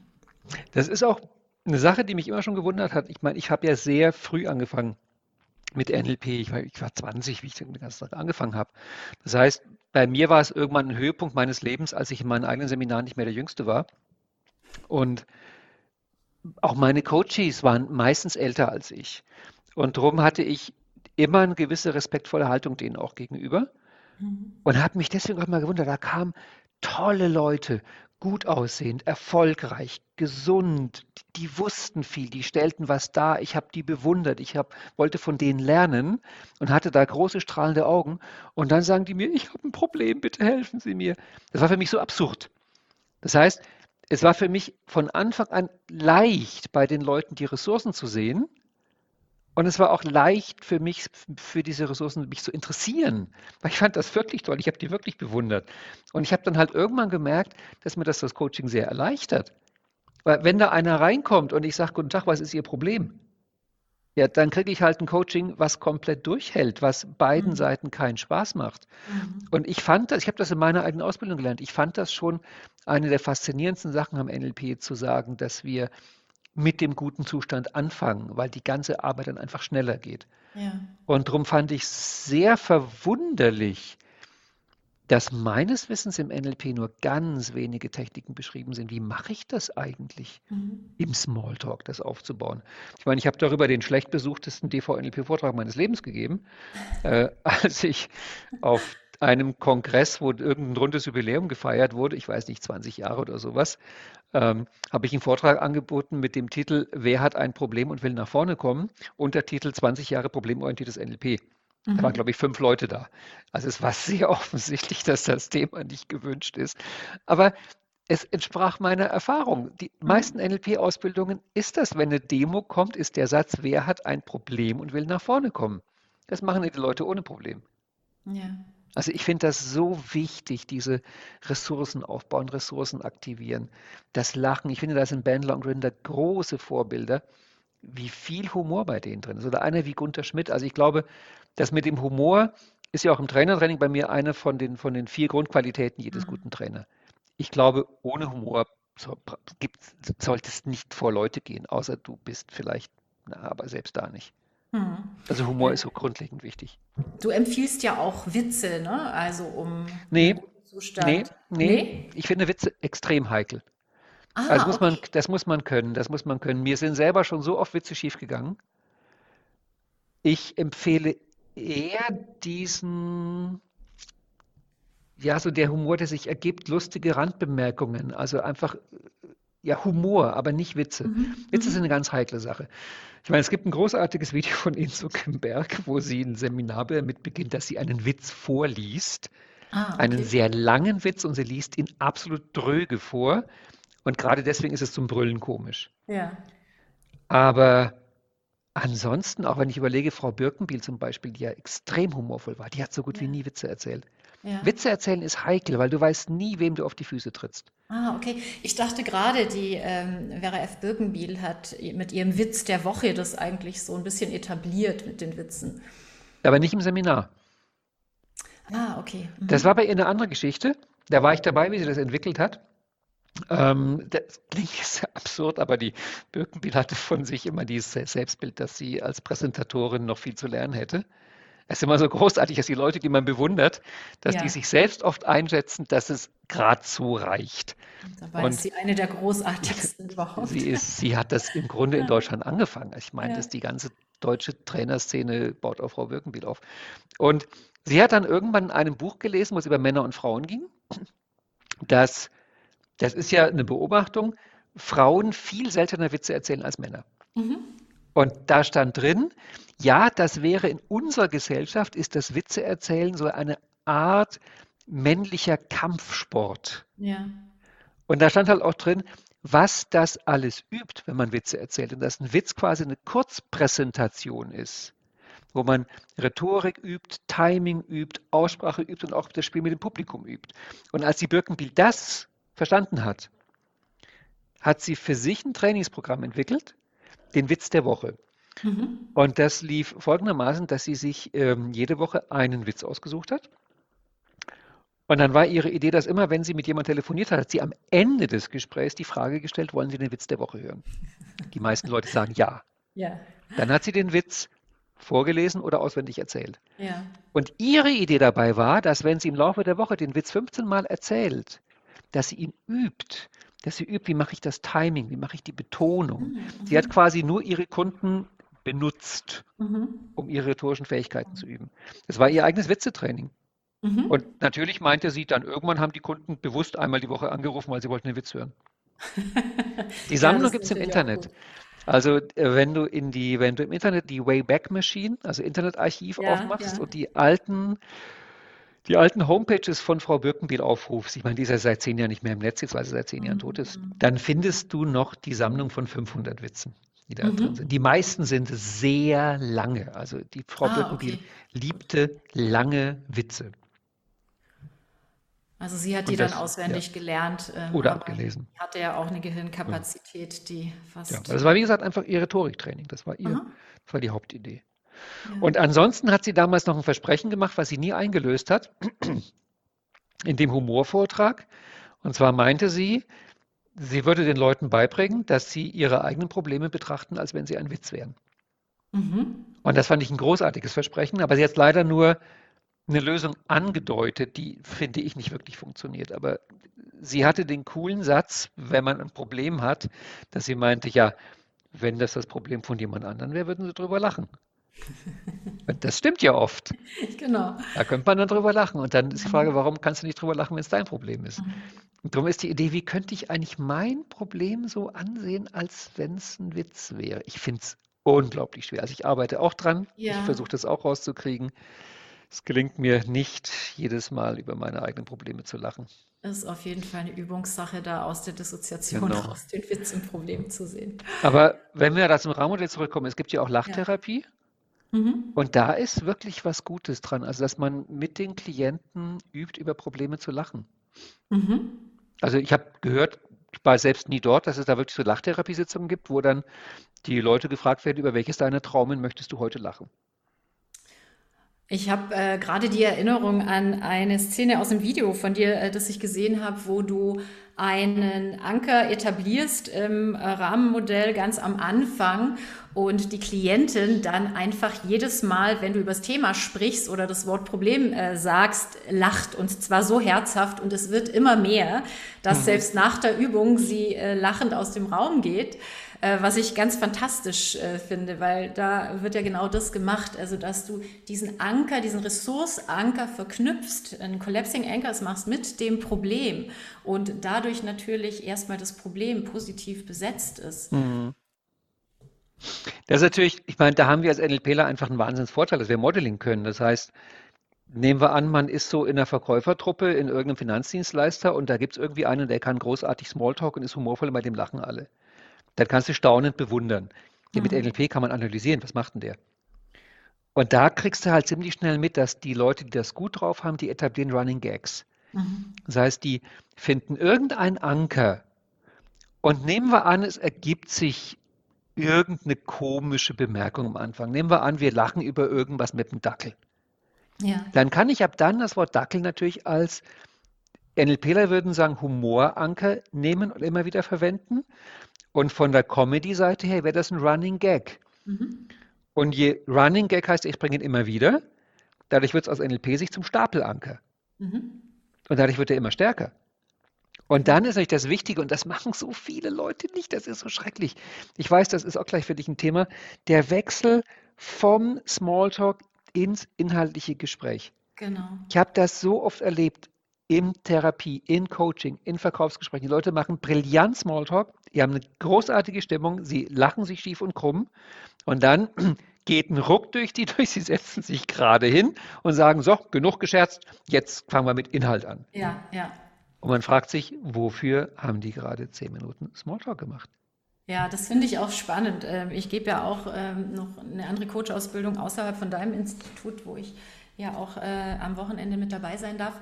D: Das ist auch eine Sache, die mich immer schon gewundert hat. Ich meine, ich habe ja sehr früh angefangen mit NLP. Ich war, ich war 20, wie ich den ganzen Tag angefangen habe. Das heißt, bei mir war es irgendwann ein Höhepunkt meines Lebens, als ich in meinen eigenen Seminaren nicht mehr der Jüngste war. Und auch meine Coaches waren meistens älter als ich. Und darum hatte ich immer eine gewisse respektvolle Haltung denen auch gegenüber. Und habe mich deswegen auch mal gewundert, da kamen tolle Leute, gut aussehend, erfolgreich, gesund, die wussten viel, die stellten was dar, ich habe die bewundert, ich hab, wollte von denen lernen und hatte da große strahlende Augen. Und dann sagen die mir, ich habe ein Problem, bitte helfen Sie mir. Das war für mich so absurd. Das heißt, es war für mich von Anfang an leicht, bei den Leuten die Ressourcen zu sehen. Und es war auch leicht für mich, für diese Ressourcen mich zu interessieren, weil ich fand das wirklich toll. Ich habe die wirklich bewundert. Und ich habe dann halt irgendwann gemerkt, dass mir das das Coaching sehr erleichtert. Weil wenn da einer reinkommt und ich sage, guten Tag, was ist Ihr Problem? Ja, dann kriege ich halt ein Coaching, was komplett durchhält, was beiden
E: Mhm.
D: Seiten keinen Spaß macht.
E: Mhm.
D: Und ich fand das, ich habe das in meiner eigenen Ausbildung gelernt, ich fand das schon eine der faszinierendsten Sachen am NLP zu sagen, dass wir mit dem guten Zustand anfangen, weil die ganze Arbeit dann einfach schneller geht.
E: Ja.
D: Und darum fand ich sehr verwunderlich, dass meines Wissens im NLP nur ganz wenige Techniken beschrieben sind. Wie mache ich das eigentlich,
E: Mhm.
D: im Smalltalk das aufzubauen? Ich meine, ich habe darüber den schlecht besuchtesten DV-NLP-Vortrag meines Lebens gegeben, äh, [LAUGHS] als ich auf einem Kongress, wo irgendein rundes Jubiläum gefeiert wurde, ich weiß nicht, 20 Jahre oder sowas, ähm, habe ich einen Vortrag angeboten mit dem Titel Wer hat ein Problem und will nach vorne kommen? Untertitel 20 Jahre problemorientiertes NLP. Da waren,
E: Mhm.
D: glaube ich, fünf Leute da. Also es war [LAUGHS] sehr offensichtlich, dass das Thema nicht gewünscht ist. Aber es entsprach meiner Erfahrung. Die
E: Mhm.
D: meisten NLP-Ausbildungen ist das, wenn eine Demo kommt, ist der Satz, wer hat ein Problem und will nach vorne kommen. Das machen die Leute ohne Problem.
E: Ja.
D: Also ich finde das so wichtig, diese Ressourcen aufbauen, Ressourcen aktivieren. Das Lachen, ich finde, da sind Bandler und Grinder große Vorbilder, wie viel Humor bei denen drin ist. Oder einer wie Gunther Schmidt. Also ich glaube, das mit dem Humor ist ja auch im Trainertraining bei mir eine von den, von den vier Grundqualitäten jedes
E: Mhm.
D: guten Trainer. Ich glaube, ohne Humor so, gibt, sollte es nicht vor Leute gehen, außer du bist vielleicht, na, aber selbst da nicht.
E: Mhm.
D: Also Humor ist so grundlegend wichtig.
E: Du empfiehlst ja auch Witze, ne? Also um
D: Nee,
E: Zustand.
D: Nee, nee,
E: Nee?
D: ich finde Witze extrem heikel.
E: Ah,
D: Also muss man,
E: okay.
D: das muss man können, das muss man können. Mir sind selber schon so oft Witze schiefgegangen. Ich empfehle eher diesen, ja, so der Humor, der sich ergibt, lustige Randbemerkungen. Also einfach, äh, ja, Humor, aber nicht Witze.
E: Mhm.
D: Witze sind
E: Mhm.
D: eine ganz heikle Sache. Ich meine, es gibt ein großartiges Video von Inso Kimberg, wo sie ein Seminar damit beginnt, dass sie einen Witz vorliest
E: Ah,
D: einen
E: okay.
D: sehr langen Witz und sie liest ihn absolut dröge vor. Und gerade deswegen ist es zum Brüllen komisch.
E: Ja.
D: Aber ansonsten, auch wenn ich überlege, Frau Birkenbiel zum Beispiel, die ja extrem humorvoll war, die hat so gut wie
E: Ja.
D: nie Witze erzählt.
E: Ja.
D: Witze erzählen ist heikel, weil du weißt nie, wem du auf die Füße trittst.
E: Ah, okay. Ich dachte gerade, die ähm, Vera F. Birkenbiel hat mit ihrem Witz der Woche das eigentlich so ein bisschen etabliert mit den Witzen.
D: Aber nicht im Seminar.
E: Ah, okay. Mhm.
D: Das war bei ihr eine andere Geschichte. Da war ich dabei, wie sie das entwickelt hat. Ähm, das klingt sehr absurd, aber die Birkenbiel hatte von sich immer dieses Se- Selbstbild, dass sie als Präsentatorin noch viel zu lernen hätte. Es ist immer so großartig, dass die Leute, die man bewundert, dass die
E: Ja.
D: sich selbst oft einschätzen, dass es gerade so reicht.
E: Dabei
D: Und
E: ist sie eine der großartigsten überhaupt.
D: sie ist, sie hat das im Grunde in Deutschland angefangen. Ich meine,
E: Ja.
D: das die ganze deutsche Trainerszene baut auf Frau Birkenbiel auf. Und sie hat dann irgendwann in einem Buch gelesen, wo es über Männer und Frauen ging, dass, das ist ja eine Beobachtung, Frauen viel seltener Witze erzählen als Männer.
E: Mhm.
D: Und da stand drin, ja, das wäre in unserer Gesellschaft, ist das Witzeerzählen so eine Art männlicher Kampfsport.
E: Ja.
D: Und da stand halt auch drin, was das alles übt, wenn man Witze erzählt. Und dass ein Witz quasi eine Kurzpräsentation ist, wo man Rhetorik übt, Timing übt, Aussprache übt und auch das Spiel mit dem Publikum übt. Und als die Birkenbiel das verstanden hat, hat sie für sich ein Trainingsprogramm entwickelt, den Witz der Woche.
E: Mhm.
D: Und das lief folgendermaßen, dass sie sich ähm, jede Woche einen Witz ausgesucht hat. Und dann war ihre Idee, dass immer, wenn sie mit jemandem telefoniert hat, hat sie am Ende des Gesprächs die Frage gestellt, wollen Sie den Witz der Woche hören? Die meisten Leute sagen ja.
E: Ja.
D: Dann hat sie den Witz vorgelesen oder auswendig erzählt.
E: Ja.
D: Und ihre Idee dabei war, dass wenn sie im Laufe der Woche den Witz 15 Mal erzählt, dass sie ihn übt, dass sie übt, wie mache ich das Timing, wie mache ich die Betonung.
E: Mhm.
D: Sie hat quasi nur ihre Kunden benutzt,
E: Mhm.
D: um ihre rhetorischen Fähigkeiten zu üben. Das war ihr eigenes Witzetraining.
E: Mhm.
D: Und natürlich meinte sie, dann irgendwann haben die Kunden bewusst einmal die Woche angerufen, weil sie wollten den Witz hören. [LAUGHS] Die
E: Ja,
D: Sammlung
E: das
D: gibt es im Internet. Also äh, wenn du in die, wenn du im Internet die Wayback Machine, also Internetarchiv
E: Ja,
D: aufmachst
E: ja.
D: und die alten, die alten Homepages von Frau Birkenbiel aufrufst, ich meine, die ist ja seit zehn Jahren nicht mehr im Netz, jetzt weil sie seit zehn Jahren tot ist,
E: Mhm.
D: dann findest du noch die Sammlung von 500 Witzen, die da
E: Mhm.
D: drin sind. Die meisten sind sehr lange. Also die Frau
E: Ah, okay.
D: liebte lange Witze
E: Also sie hat die
D: und
E: dann
D: das, ja,
E: auswendig gelernt, ähm,
D: oder abgelesen.
E: hatte ja auch eine
D: Ja.
E: Gehirnkapazität, die
D: Ja,
E: fast.
D: das war wie gesagt einfach ihr Rhetoriktraining. Das war ihr,
E: Aha.
D: das war die Hauptidee.
E: Ja.
D: Und ansonsten hat sie damals noch ein Versprechen gemacht, was sie nie eingelöst hat, [CLEARS THROAT] in dem Humorvortrag. Und zwar meinte sie, sie würde den Leuten beibringen, dass sie ihre eigenen Probleme betrachten, als wenn sie ein Witz wären.
E: Mhm.
D: Und das fand ich ein großartiges Versprechen, aber sie hat leider nur eine Lösung angedeutet, die, finde ich, nicht wirklich funktioniert. Aber sie hatte den coolen Satz, wenn man ein Problem hat, dass sie meinte, ja, wenn das das Problem von jemand anderem wäre, würden sie drüber lachen. [LAUGHS] Das stimmt ja oft. [LAUGHS]
E: Genau.
D: Da könnte man dann drüber lachen. Und dann ist die Frage, warum kannst du nicht drüber lachen, wenn es dein Problem ist?
E: Mhm.
D: Und darum ist die Idee, wie könnte ich eigentlich mein Problem so ansehen, als wenn es ein Witz wäre? Ich finde es unglaublich schwer. Also ich arbeite auch dran. Ich
E: Ja.
D: versuche das auch rauszukriegen. Es gelingt mir nicht, jedes Mal über meine eigenen Probleme zu lachen.
E: Das ist auf jeden Fall eine Übungssache, da aus der Dissoziation
D: Genau.
E: raus den Witz im Problem zu sehen.
D: Aber wenn wir da zum Rahmenmodell zurückkommen, es gibt ja auch Lachtherapie.
E: Mhm.
D: Und da ist wirklich was Gutes dran. Also, dass man mit den Klienten übt, über Probleme zu lachen.
E: Mhm.
D: Also ich habe gehört, ich war selbst nie dort, dass es da wirklich so Lachtherapiesitzungen gibt, wo dann die Leute gefragt werden, über welches deiner Traumen möchtest du heute lachen?
E: Ich habe äh, gerade die Erinnerung an eine Szene aus dem Video von dir, äh, das ich gesehen habe, wo du einen Anker etablierst im äh, Rahmenmodell ganz am Anfang und die Klientin dann einfach jedes Mal, wenn du über das Thema sprichst oder das Wort Problem äh, sagst, lacht und zwar so herzhaft und es wird immer mehr, dass selbst nach der Übung sie äh, lachend aus dem Raum geht äh, was ich ganz fantastisch äh, finde, weil da wird ja genau das gemacht, also dass du diesen Anker, diesen Ressourceanker verknüpfst, einen Collapsing Anchors machst mit dem Problem und dadurch natürlich erstmal das Problem positiv besetzt ist.
D: Das ist natürlich, ich meine, da haben wir als NLPler einfach einen Wahnsinnsvorteil, dass wir Modeling können. Das heißt, nehmen wir an, man ist so in einer Verkäufertruppe in irgendeinem Finanzdienstleister und da gibt es irgendwie einen, der kann großartig Smalltalk und ist humorvoll bei dem lachen alle. Dann kannst du staunend bewundern. Ja, mit NLP kann man analysieren, was macht denn der? Und da kriegst du halt ziemlich schnell mit, dass die Leute, die das gut drauf haben, die etablieren Running Gags. Das heißt, die finden irgendeinen Anker und nehmen wir an, es ergibt sich irgendeine komische Bemerkung am Anfang. Nehmen wir an, wir lachen über irgendwas mit dem Dackel.
E: Ja.
D: Dann kann ich ab dann das Wort Dackel natürlich als NLPler würden sagen Humoranker nehmen und immer wieder verwenden. Und von der Comedy-Seite her wäre das ein Running Gag.
E: Mhm.
D: Und je Running Gag heißt, ich bringe ihn immer wieder, dadurch wird es aus NLP-Sicht zum Stapelanker.
E: Mhm.
D: Und dadurch wird er immer stärker. Und dann ist natürlich das Wichtige, und das machen so viele Leute nicht, das ist so schrecklich. Ich weiß, das ist auch gleich für dich ein Thema, der Wechsel vom Smalltalk ins inhaltliche Gespräch.
E: Genau.
D: Ich habe das so oft erlebt in Therapie, in Coaching, in Verkaufsgesprächen. Die Leute machen brillant Smalltalk, die haben eine großartige Stimmung, sie lachen sich schief und krumm und dann [CLEARS THROAT] geht ein Ruck durch die [LAUGHS] durch, sie setzen sich gerade hin und sagen, so, genug gescherzt, jetzt fangen wir mit Inhalt an.
E: Ja, ja.
D: Und man fragt sich, wofür haben die gerade zehn Minuten Smalltalk gemacht?
E: Ja, das finde ich auch spannend. Ähm, Ich gebe ja auch ähm, noch eine andere Coach-Ausbildung außerhalb von deinem Institut, wo ich ja auch äh, am Wochenende mit dabei sein darf.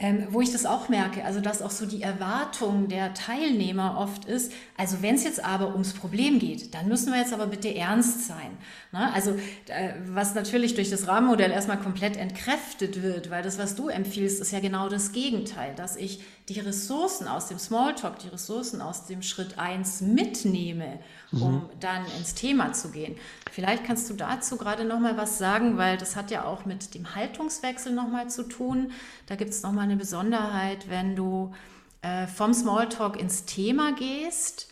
E: Ähm, wo ich das auch merke, also dass auch so die Erwartung der Teilnehmer oft ist, also wenn es jetzt aber ums Problem geht, dann müssen wir jetzt aber bitte ernst sein. Ne? Also äh, was natürlich durch das Rahmenmodell erstmal komplett entkräftet wird, weil das, was du empfiehlst, ist ja genau das Gegenteil, dass ich die Ressourcen aus dem Smalltalk, die Ressourcen aus dem Schritt 1 mitnehme, um dann ins Thema zu gehen. Vielleicht kannst du dazu gerade noch mal was sagen, weil das hat ja auch mit dem Haltungswechsel noch mal zu tun. Da gibt es noch mal eine Besonderheit, wenn du äh, vom Smalltalk ins Thema gehst,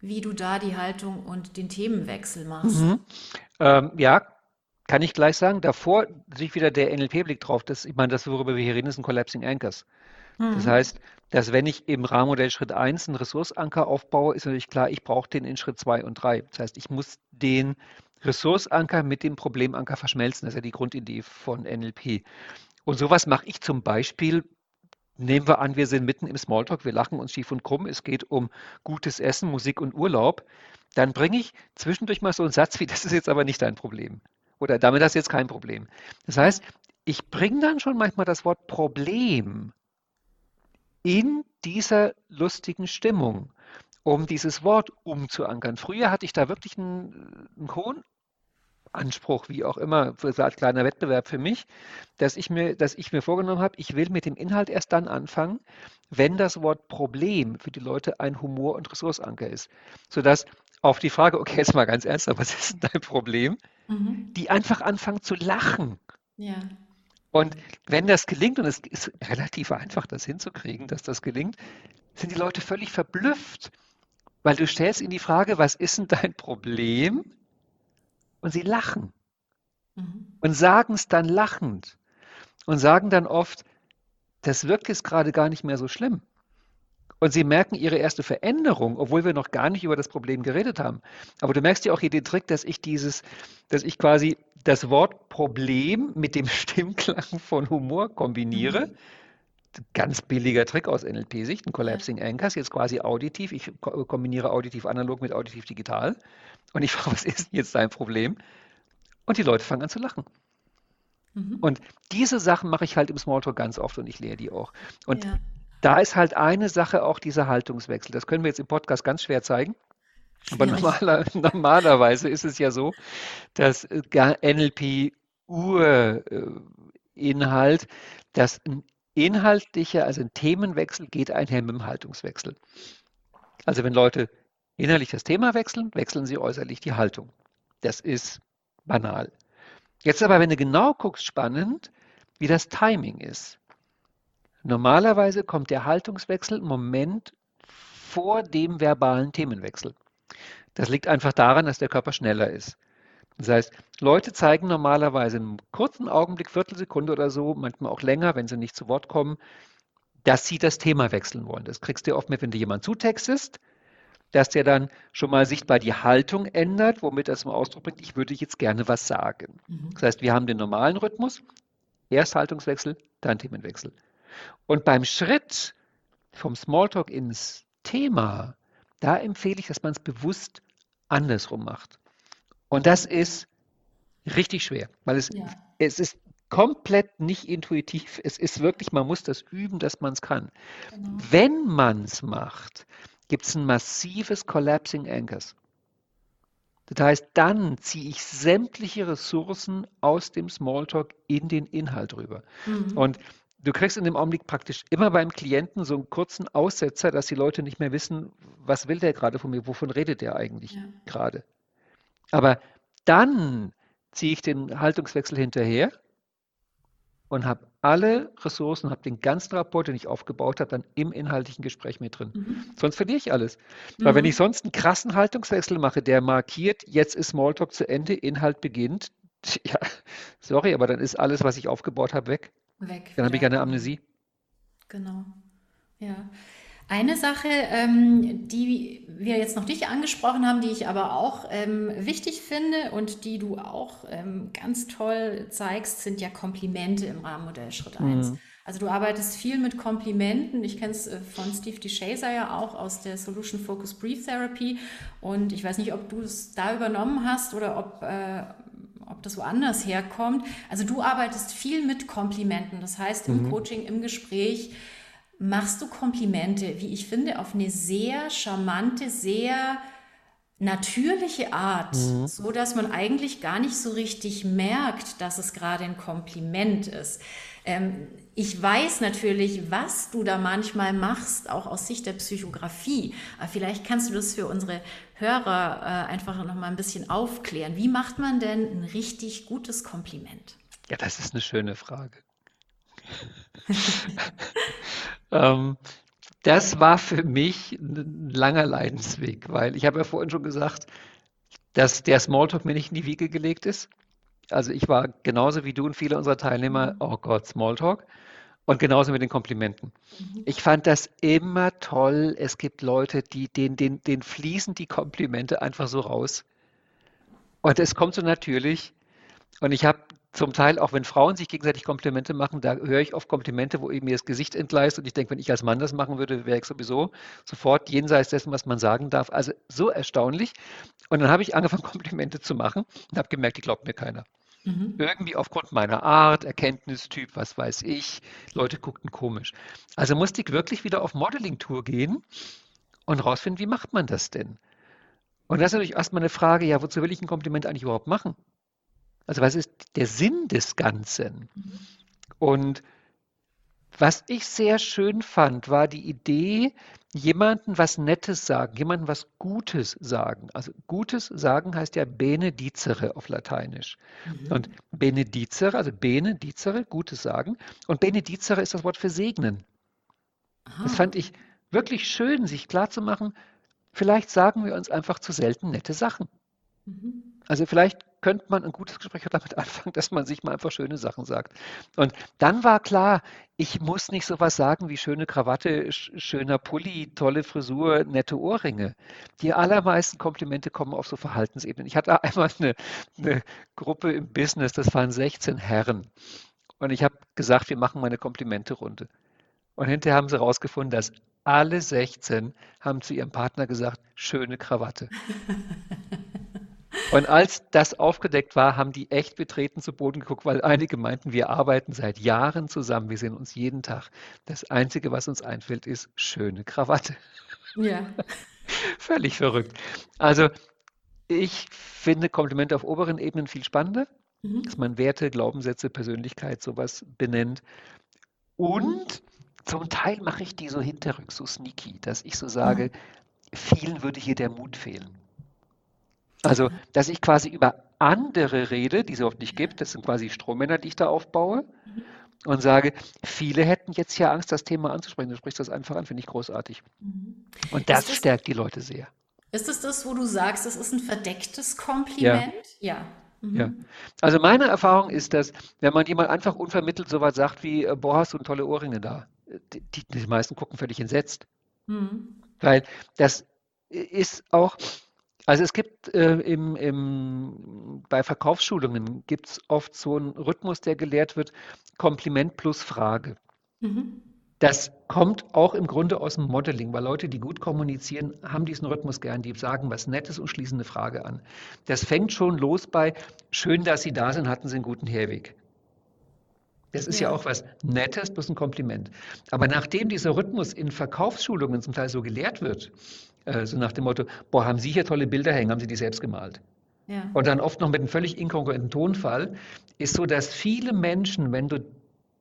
E: wie du da die Haltung und den Themenwechsel machst.
D: Ähm, ja, kann ich gleich sagen. Davor sich wieder der NLP-Blick drauf. Das, ich meine, das, worüber wir hier reden, ist ein Collapsing Anchors. Das heißt, dass wenn ich im Rahmenmodell Schritt 1 einen Ressourceanker aufbaue, ist natürlich klar, ich brauche den in Schritt 2 und 3. Das heißt, ich muss den Ressourceanker mit dem Problemanker verschmelzen. Das ist ja die Grundidee von NLP. Und sowas mache ich zum Beispiel, nehmen wir an, wir sind mitten im Smalltalk, wir lachen uns schief und krumm, es geht um gutes Essen, Musik und Urlaub. Dann bringe ich zwischendurch mal so einen Satz wie, [LAUGHS] das ist jetzt aber nicht dein Problem. Oder damit hast du jetzt kein Problem. Das heißt, ich bringe dann schon manchmal das Wort Problem in dieser lustigen Stimmung, um dieses Wort umzuankern. Früher hatte ich da wirklich einen, einen hohen Anspruch, wie auch immer, so als kleiner Wettbewerb für mich, dass ich mir, dass ich mir vorgenommen habe, ich will mit dem Inhalt erst dann anfangen, wenn das Wort Problem für die Leute ein Humor- und Ressourcenanker ist. Sodass auf die Frage, okay, jetzt mal ganz ernst, was ist denn dein Problem? Mhm. Die einfach anfangen zu lachen.
E: Ja.
D: Und wenn das gelingt, und es ist relativ einfach, das hinzukriegen, dass das gelingt, sind die Leute völlig verblüfft, weil du stellst ihnen die Frage, was ist denn dein Problem? Und sie lachen mhm. und sagen es dann lachend und sagen dann oft, das wirkt jetzt gerade gar nicht mehr so schlimm. Und sie merken ihre erste Veränderung, obwohl wir noch gar nicht über das Problem geredet haben. Aber du merkst ja auch hier den Trick, dass ich dieses, dass ich quasi das Wort Problem mit dem [LAUGHS] Stimmklang von Humor kombiniere. Mhm. Ganz billiger Trick aus NLP-Sicht, ein Collapsing. Anchors, jetzt quasi auditiv. Ich kombiniere auditiv analog mit auditiv digital. Und ich [LAUGHS] frage, was ist jetzt dein Problem? Und die Leute fangen an zu lachen. Mhm. Und diese Sachen mache ich halt im Smalltalk ganz oft und ich lehre die auch. Und ja. Da ist halt eine Sache auch dieser Haltungswechsel. Das können wir jetzt im Podcast ganz schwer zeigen. Aber normaler, [LAUGHS] normalerweise ist es ja so, dass äh, NLP Urinhalt, dass ein inhaltlicher, also ein Themenwechsel geht einher mit dem Haltungswechsel. Also wenn Leute innerlich das Thema wechseln, wechseln sie äußerlich die Haltung. Das ist banal. Jetzt aber, wenn du genau guckst, spannend, wie das Timing ist. Normalerweise kommt der Haltungswechsel im Moment vor dem verbalen Themenwechsel. Das liegt einfach daran, dass der Körper schneller ist. Das heißt, Leute zeigen normalerweise in einem kurzen Augenblick, Viertelsekunde oder so, manchmal auch länger, wenn sie nicht zu Wort kommen, dass sie das Thema wechseln wollen. Das kriegst du oft mit, wenn du jemand zutextest, dass der dann schon mal sichtbar die Haltung ändert, womit er zum Ausdruck bringt, ich würde jetzt gerne was sagen. Mhm. Das heißt, wir haben den normalen Rhythmus, erst Haltungswechsel, dann Themenwechsel. Und beim Schritt vom Smalltalk ins Thema, da empfehle ich, dass man es bewusst andersrum macht. Und das ist richtig schwer, weil es, ja. es ist komplett nicht intuitiv. Es ist wirklich, man muss das üben, dass man es kann. Genau. Wenn man es macht, gibt es ein massives Collapsing Anchors. Das heißt, dann ziehe ich sämtliche Ressourcen aus dem Smalltalk in den Inhalt rüber. Mhm. Und du kriegst in dem Augenblick praktisch immer beim Klienten so einen kurzen Aussetzer, dass die Leute nicht mehr wissen, was will der gerade von mir, wovon redet der eigentlich ja. gerade. Aber dann ziehe ich den Haltungswechsel hinterher und habe alle Ressourcen, habe den ganzen Rapport, den ich aufgebaut habe, dann im inhaltlichen Gespräch mit drin. Mhm. Sonst verliere ich alles. Mhm. Weil wenn ich sonst einen krassen Haltungswechsel mache, der markiert, jetzt ist Smalltalk zu Ende, Inhalt beginnt, [LAUGHS] ja, sorry, aber dann ist alles, was ich aufgebaut habe, weg. Weg. Dann habe ich eine Amnesie.
E: Genau. Ja. Eine Sache, ähm, die wir jetzt noch nicht angesprochen haben, die ich aber auch ähm, wichtig finde und die du auch ähm, ganz toll zeigst, sind ja Komplimente im Rahmenmodell Schritt 1. Mhm. Also du arbeitest viel mit Komplimenten. Ich kenne es äh, von Steve DeShazer ja auch aus der Solution Focus Brief Therapy. Und ich weiß nicht, ob du es da übernommen hast oder ob, äh, ob das woanders herkommt. Also du arbeitest viel mit Komplimenten. Das heißt, im mhm. Coaching, im Gespräch machst du Komplimente, wie ich finde, auf eine sehr charmante, sehr natürliche Art, mhm. so dass man eigentlich gar nicht so richtig merkt, dass es gerade ein Kompliment ist. Ähm, ich weiß natürlich, was du da manchmal machst, auch aus Sicht der Psychografie. Aber vielleicht kannst du das für unsere Hörer äh, einfach noch mal ein bisschen aufklären. Wie macht man denn ein richtig gutes Kompliment?
D: Ja, das ist eine schöne Frage. [LAUGHS] [LAUGHS] ähm, das war für mich ein langer Leidensweg, weil ich habe ja vorhin schon gesagt, dass der Smalltalk mir nicht in die Wiege gelegt ist. Also ich war genauso wie du und viele unserer Teilnehmer, mhm. oh Gott, Smalltalk. Und genauso mit den Komplimenten. Mhm. Ich fand das immer toll. Es gibt Leute, die denen, denen, denen fließen die Komplimente einfach so raus. Und es kommt so natürlich. Und ich habe zum Teil, auch wenn Frauen sich gegenseitig Komplimente machen, da höre ich oft Komplimente, wo eben mir das Gesicht entgleist und ich denke, wenn ich als Mann das machen würde, wäre ich sowieso sofort jenseits dessen, was man sagen darf. Also so erstaunlich. Und dann habe ich angefangen, [LAUGHS] Komplimente zu machen und habe gemerkt, die glaubt mir keiner. Mhm. Irgendwie aufgrund meiner Art, Erkenntnistyp, was weiß ich, Leute guckten komisch. Also musste ich wirklich wieder auf Modeling-Tour gehen und rausfinden, wie macht man das denn? Und das ist natürlich erstmal eine Frage, ja, wozu will ich ein Kompliment eigentlich überhaupt machen? Also was ist der Sinn des Ganzen? Und was ich sehr schön fand, war die Idee, jemandem was Nettes sagen, jemandem was Gutes sagen. Also Gutes sagen heißt ja benedicere auf Lateinisch. Mhm. Und benedicere, also benedicere, Gutes sagen. Und benedicere ist das Wort für segnen. Aha. Das fand ich wirklich schön, sich klarzumachen, vielleicht sagen wir uns einfach zu selten nette Sachen. Mhm. Also vielleicht könnte man ein gutes Gespräch damit [LAUGHS] anfangen, dass man sich mal einfach schöne Sachen sagt. Und dann war klar, ich muss nicht sowas sagen wie schöne Krawatte, schöner Pulli, tolle Frisur, nette Ohrringe. Die allermeisten Komplimente kommen auf so Verhaltensebenen. Ich hatte [LAUGHS] einmal eine, eine Gruppe im Business, das waren 16 Herren. Und ich habe gesagt, wir machen mal eine Komplimente-Runde. Und hinterher haben sie herausgefunden, dass alle 16 haben zu ihrem Partner gesagt, schöne Krawatte. [LAUGHS] Und als das aufgedeckt war, haben die echt betreten zu Boden geguckt, weil einige meinten, wir arbeiten seit Jahren zusammen, wir sehen uns jeden Tag. Das Einzige, was uns einfällt, ist schöne Krawatte. Ja. [LAUGHS] Völlig verrückt. Also ich finde Komplimente auf oberen Ebenen viel spannender, mhm. dass man Werte, Glaubenssätze, Persönlichkeit sowas benennt. Und zum Teil mache ich die so hinterrücks, so sneaky, dass ich so sage, mhm. vielen würde hier der Mut fehlen. Also, dass ich quasi über andere rede, die es oft nicht gibt, das sind quasi Strommänner, die ich da aufbaue, mhm. und sage, viele hätten jetzt hier Angst, das Thema anzusprechen. Du sprichst das einfach an, finde ich großartig. Mhm. Und das, das, stärkt die Leute sehr.
E: Ist es das, wo du sagst, das ist ein verdecktes Kompliment?
D: Ja. ja. Mhm. Ja. Also meine Erfahrung ist, dass wenn man jemand einfach unvermittelt so was sagt wie, äh, boah, hast du tolle Ohrringe da, die, die, die meisten gucken völlig entsetzt. Mhm. Weil das ist auch, also es gibt äh, im, im, bei Verkaufsschulungen gibt es oft so einen Rhythmus, der gelehrt wird, Kompliment plus Frage. Mhm. Das kommt auch im Grunde aus dem Modeling, weil Leute, die gut kommunizieren, haben diesen Rhythmus gern. Die sagen was Nettes und schließen eine Frage an. Das fängt schon los bei, schön, dass Sie da sind, hatten Sie einen guten Herweg. Das ist ja. ja auch was Nettes, bloß ein Kompliment. Aber nachdem dieser Rhythmus in Verkaufsschulungen zum Teil so gelehrt wird, äh, so nach dem Motto, boah, haben Sie hier tolle Bilder hängen, haben Sie die selbst gemalt? Ja. Und dann oft noch mit einem völlig inkongruenten Tonfall, ist so, dass viele Menschen, wenn du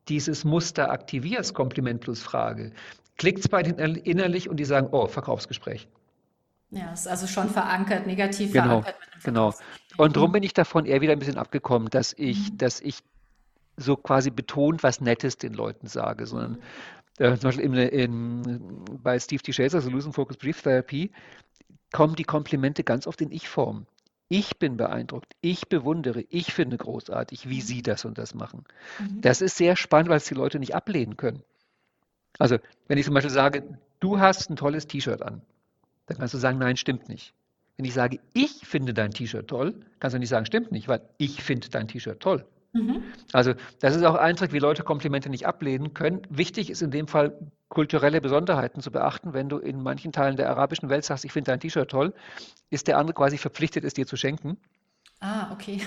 D: dieses Muster aktivierst, Kompliment plus Frage, klickt es bei denen innerlich und die sagen, oh, Verkaufsgespräch.
E: Ja, ist also schon verankert, negativ
D: genau, verankert. genau. Und darum bin ich davon eher wieder ein bisschen abgekommen, dass ich, mhm. dass ich so quasi betont was Nettes den Leuten sage, sondern mhm. Äh, zum Beispiel in, in, bei Steve T. Chaser, Solution Focus Brief Therapy, kommen die Komplimente ganz oft in Ich-Form. Ich bin beeindruckt, ich bewundere, ich finde großartig, wie Sie das und das machen. Mhm. Das ist sehr spannend, weil es die Leute nicht ablehnen können. Also, wenn ich zum Beispiel sage, du hast ein tolles T-Shirt an, dann kannst du sagen, nein, stimmt nicht. Wenn ich sage, ich finde dein T-Shirt toll, kannst du nicht sagen, stimmt nicht, weil ich finde dein T-Shirt toll. Mhm. Also das ist auch ein Trick, wie Leute Komplimente nicht ablehnen können. Wichtig ist in dem Fall, kulturelle Besonderheiten zu beachten. Wenn du in manchen Teilen der arabischen Welt sagst, ich finde dein T-Shirt toll, ist der andere quasi verpflichtet, es dir zu schenken.
E: Ah, okay.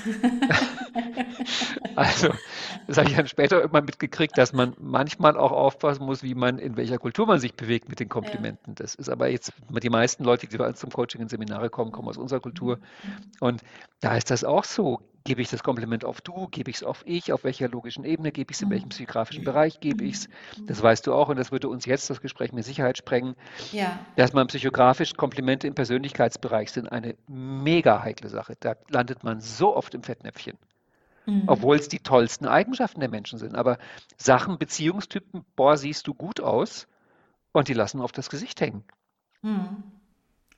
E: [LAUGHS]
D: also, das habe ich dann später immer mitgekriegt, dass man manchmal auch aufpassen muss, wie man, in welcher Kultur man sich bewegt mit den Komplimenten. Ja. Das ist aber jetzt, die meisten Leute, die bei uns zum Coaching in Seminare kommen, kommen aus unserer Kultur. Mhm. Und da ist das auch so. Gebe ich das Kompliment auf du, gebe ich es auf ich, auf welcher logischen Ebene gebe ich es, in welchem mhm. psychografischen Bereich gebe ich es. Das weißt du auch und das würde uns jetzt das Gespräch mit Sicherheit sprengen. Ja. Dass man psychografisch Komplimente im Persönlichkeitsbereich sind eine mega heikle Sache. Da landet man so oft im Fettnäpfchen. Mhm. Obwohl es die tollsten Eigenschaften der Menschen sind. Aber Sachen, Beziehungstypen, boah, siehst du gut aus und die lassen auf das Gesicht hängen.
E: Mhm.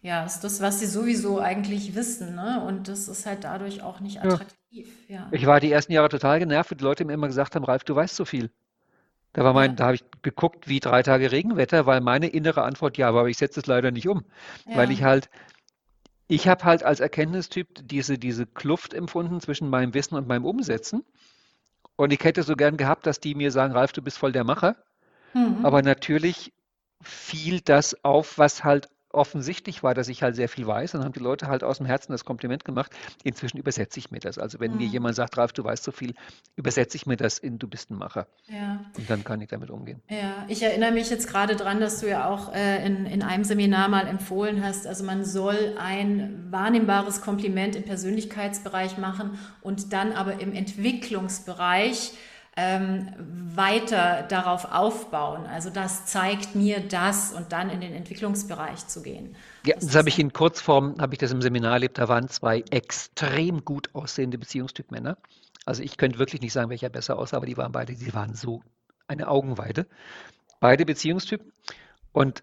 E: Ja, ist das, was sie sowieso eigentlich wissen, ne? Und das ist halt dadurch auch nicht attraktiv.
D: Ja. Ich war die ersten Jahre total genervt, wo die Leute mir immer gesagt haben, Ralf, du weißt so viel. Da war mein, ja. da habe ich geguckt, wie drei Tage Regenwetter, weil meine innere Antwort ja, aber ich setze es leider nicht um. Ja. Weil ich halt, ich habe halt als Erkenntnistyp diese, diese Kluft empfunden zwischen meinem Wissen und meinem Umsetzen. Und ich hätte so gern gehabt, dass die mir sagen, Ralf, du bist voll der Macher. Mhm. Aber natürlich fiel das auf, was halt offensichtlich war, dass ich halt sehr viel weiß, dann haben die Leute halt aus dem Herzen das Kompliment gemacht. Inzwischen übersetze ich mir das. Also wenn mir
E: Mhm.
D: jemand sagt, Ralf, du weißt so viel, übersetze ich mir das in du bist ein Macher.
E: Ja.
D: Und dann kann ich damit umgehen.
E: Ja, ich erinnere mich jetzt gerade dran, dass du ja auch äh, in, in einem Seminar mal empfohlen hast, also man soll ein wahrnehmbares Kompliment im Persönlichkeitsbereich machen und dann aber im Entwicklungsbereich ähm, weiter darauf aufbauen. Also das zeigt mir das und dann in den Entwicklungsbereich zu gehen.
D: Ja,
E: Das
D: habe ich in Kurzform, habe ich das im Seminar erlebt, da waren zwei extrem gut aussehende Beziehungstyp Männer. Also ich könnte wirklich nicht sagen, welcher besser aussah, aber die waren beide, die waren so eine Augenweide. Beide Beziehungstypen. Und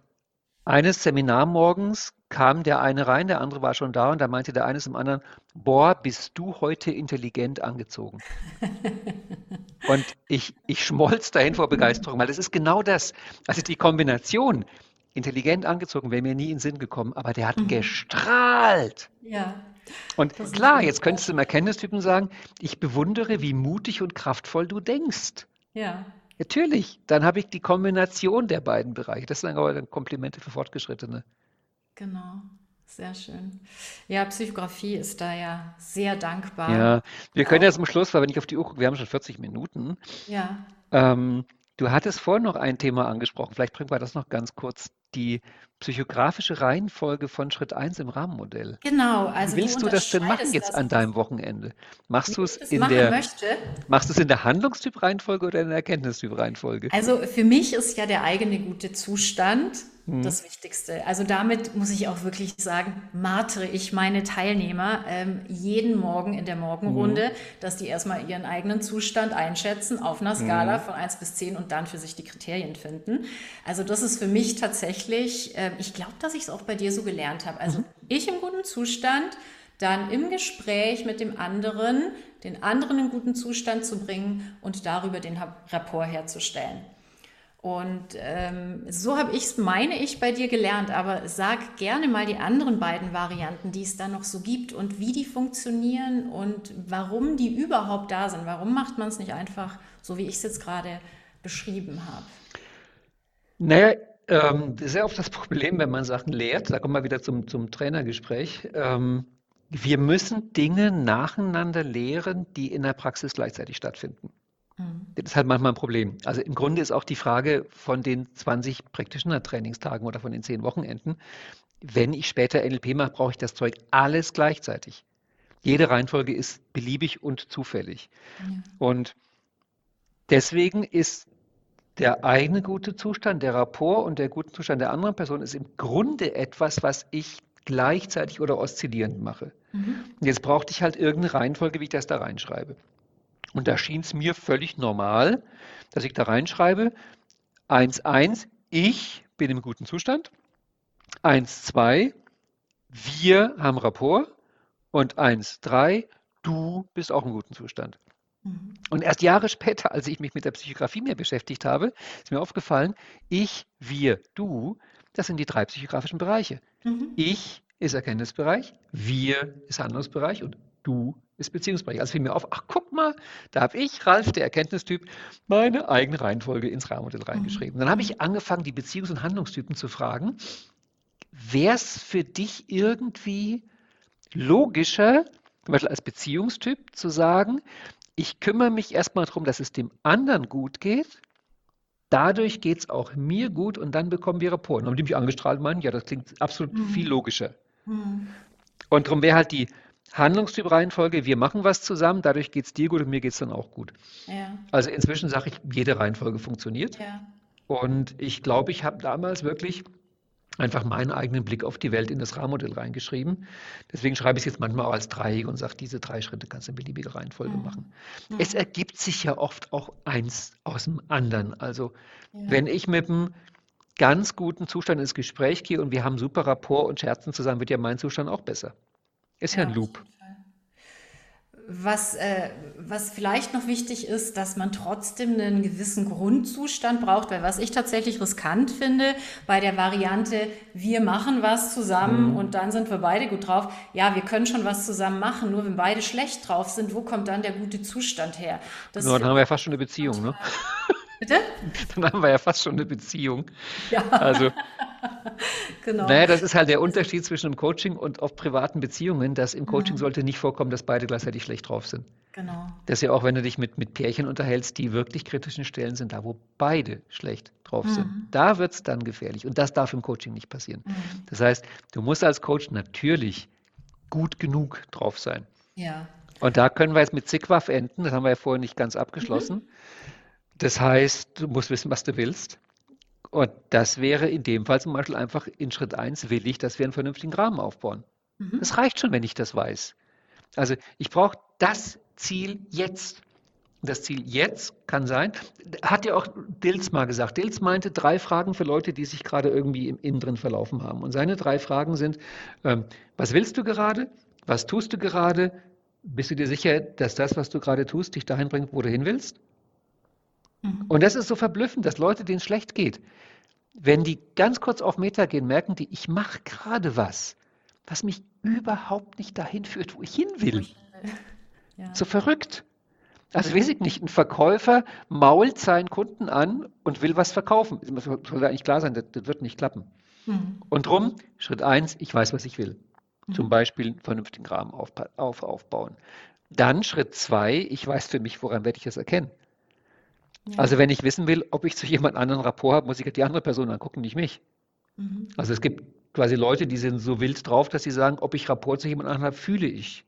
D: eines Seminarmorgens kam der eine rein, der andere war schon da und da meinte der eine zum anderen, boah, bist du heute intelligent angezogen. [LAUGHS] Und ich, ich schmolz dahin vor Begeisterung, weil das ist genau das. Also die Kombination, intelligent angezogen, wäre mir nie in den Sinn gekommen, aber der hat
E: Mhm.
D: gestrahlt.
E: Ja,
D: Und klar, jetzt könntest du im Erkenntnistypen sagen, ich bewundere, wie mutig und kraftvoll du denkst.
E: ja.
D: Natürlich, dann habe ich die Kombination der beiden Bereiche. Das sind aber dann Komplimente für Fortgeschrittene.
E: Genau, sehr schön. Ja, Psychografie ist da ja sehr dankbar.
D: Ja, wir können
E: Auch,
D: jetzt zum Schluss, weil wenn ich auf die Uhr gucke, wir haben schon 40 Minuten.
E: ja,
D: Ähm, du hattest vorhin noch ein Thema angesprochen, vielleicht bringen wir das noch ganz kurz, die psychografische Reihenfolge von Schritt 1 im Rahmenmodell.
E: genau. Also du
D: willst du das denn machen jetzt an deinem Wochenende? Machst du es in der,
E: möchte.
D: machst du es in der Handlungstyp-Reihenfolge oder in der Erkenntnistyp-Reihenfolge?
E: Also für mich ist ja der eigene gute Zustand
D: Hm.
E: das Wichtigste. Also damit muss ich auch wirklich sagen, martere ich meine Teilnehmer ähm, jeden Morgen in der
D: Mhm.
E: Morgenrunde, dass die erstmal ihren eigenen Zustand einschätzen auf einer Skala
D: Mhm.
E: von 1 bis 10 und dann für sich die Kriterien finden. Also das ist für mich tatsächlich, ähm, ich glaube, dass ich es auch bei dir so gelernt habe. Also
D: Mhm.
E: ich im guten Zustand, dann im Gespräch mit dem anderen, den anderen in guten Zustand zu bringen und darüber den Rapport herzustellen. Und ähm, so habe ich es, meine ich, bei dir gelernt. Aber sag gerne mal die anderen beiden Varianten, die es da noch so gibt und wie die funktionieren und warum die überhaupt da sind. Warum macht man es nicht einfach so, wie ich es jetzt gerade beschrieben habe?
D: Naja, ähm, ja oft das Problem, wenn man Sachen lehrt. Da kommen wir wieder zum, zum Trainergespräch. Ähm, wir müssen Dinge nacheinander lehren, die in der Praxis gleichzeitig stattfinden.
E: Mhm.
D: Das ist halt manchmal ein Problem. Also im Grunde ist auch die Frage von den 20 Practitioner-Trainingstagen oder von den 10 Wochenenden, wenn ich später NLP mache, brauche ich das Zeug alles gleichzeitig. Jede Reihenfolge ist beliebig und zufällig.
E: Ja.
D: Und deswegen ist der eigene gute Zustand, der Rapport und der gute Zustand der anderen Person ist im Grunde etwas, was ich gleichzeitig oder oszillierend mache.
E: Mhm.
D: Jetzt brauchte ich halt irgendeine Reihenfolge, wie ich das da reinschreibe. Und da schien es mir völlig normal, dass ich da reinschreibe, 1.1, ich bin im guten Zustand. 1.2, wir haben Rapport. Und 1.3, du bist auch im guten Zustand.
E: Mhm.
D: Und erst Jahre später, als ich mich mit der Psychografie mehr beschäftigt habe, ist mir aufgefallen, ich, wir, du, das sind die drei psychografischen Bereiche.
E: Mhm.
D: Ich ist Erkenntnisbereich, wir ist Handlungsbereich und du ist Beziehungsbereich. Also fiel mir auf, ach guck mal, da habe ich, Ralf, der Erkenntnistyp, meine eigene Reihenfolge ins Rahmenmodell reingeschrieben. Dann habe ich angefangen, die Beziehungs- und Handlungstypen zu fragen, wäre es für dich irgendwie logischer, zum Beispiel als Beziehungstyp zu sagen, ich kümmere mich erstmal darum, dass es dem anderen gut geht. Dadurch geht es auch mir gut und dann bekommen wir Rapport. Und die mich angestrahlt meinen, ja, das klingt absolut
E: Mhm.
D: viel logischer.
E: Mhm.
D: Und darum wäre halt die Handlungstyp-Reihenfolge, wir machen was zusammen, dadurch geht es dir gut und mir geht es dann auch gut.
E: Ja,
D: Also inzwischen sage ich, jede Reihenfolge funktioniert.
E: ja.
D: Und ich glaube, ich habe damals wirklich einfach meinen eigenen Blick auf die Welt in das Rahmenmodell reingeschrieben. Deswegen schreibe ich es jetzt manchmal auch als Dreieck und sage, diese drei Schritte kannst du in beliebiger Reihenfolge
E: Mhm.
D: machen.
E: Mhm.
D: Es ergibt sich ja oft auch eins aus dem anderen. Also
E: Ja.
D: wenn ich mit einem ganz guten Zustand ins Gespräch gehe und wir haben super Rapport und scherzen zusammen, wird ja mein Zustand auch besser. Ist ja
E: Ja,
D: ein Loop.
E: Was, äh, was vielleicht noch wichtig ist, dass man trotzdem einen gewissen Grundzustand braucht, weil was ich tatsächlich riskant finde bei der Variante, wir machen was zusammen
D: Mhm.
E: und dann sind wir beide gut drauf. Ja, wir können schon was zusammen machen, nur wenn beide schlecht drauf sind, wo kommt dann der gute Zustand her? Das
D: Nur dann haben wir ja fast schon eine Beziehung, ne? [LAUGHS]
E: Bitte?
D: Dann haben wir ja fast schon eine Beziehung.
E: Ja.
D: Also, [LAUGHS]
E: genau.
D: naja, das ist halt der Unterschied zwischen dem Coaching und auch privaten Beziehungen, dass im Coaching
E: Mhm.
D: sollte nicht vorkommen, dass beide gleichzeitig schlecht drauf sind.
E: Genau.
D: Das ist ja auch, wenn du dich mit, mit Pärchen unterhältst, die wirklich kritischen Stellen sind, da wo beide schlecht drauf sind.
E: Mhm.
D: Da wird es dann gefährlich. Und das darf im Coaching nicht passieren.
E: Mhm.
D: Das heißt, du musst als Coach natürlich gut genug drauf sein.
E: Ja.
D: Und da können wir jetzt mit Zigwaf enden, das haben wir ja vorher nicht ganz abgeschlossen. Das heißt, du musst wissen, was du willst. Und das wäre in dem Fall zum Beispiel einfach in Schritt 1 will ich, dass wir einen vernünftigen Rahmen aufbauen.
E: Mhm.
D: Das reicht schon, wenn ich das weiß. Also ich brauche das Ziel jetzt. Das Ziel jetzt kann sein, hat ja auch Dills mal gesagt. Dills meinte drei Fragen für Leute, die sich gerade irgendwie im Innen drin verlaufen haben. Und seine drei Fragen sind, ähm, was willst du gerade? Was tust du gerade? Bist du dir sicher, dass das, was du gerade tust, dich dahin bringt, wo du hin willst?
E: Mhm.
D: Und das ist so verblüffend, dass Leute, denen es schlecht geht, wenn die ganz kurz auf Meta gehen, merken die, ich mache gerade was, was mich überhaupt nicht dahin führt, wo ich hin will. [LAUGHS]
E: Ja.
D: So verrückt. Also weiß ich nicht, ein Verkäufer mault seinen Kunden an und will was verkaufen. Das soll eigentlich klar sein, das, das wird nicht klappen.
E: Mhm.
D: Und drum, Schritt eins, ich weiß, was ich will. Zum
E: Mhm.
D: Beispiel einen vernünftigen Rahmen auf, auf, aufbauen. Dann Schritt zwei, ich weiß für mich, woran werde ich es erkennen.
E: Ja.
D: Also wenn ich wissen will, ob ich zu jemand anderen Rapport habe, muss ich die andere Person angucken, nicht mich.
E: Mhm.
D: Also es gibt quasi Leute, die sind so wild drauf, dass sie sagen, ob ich Rapport zu jemand anderem habe, fühle ich.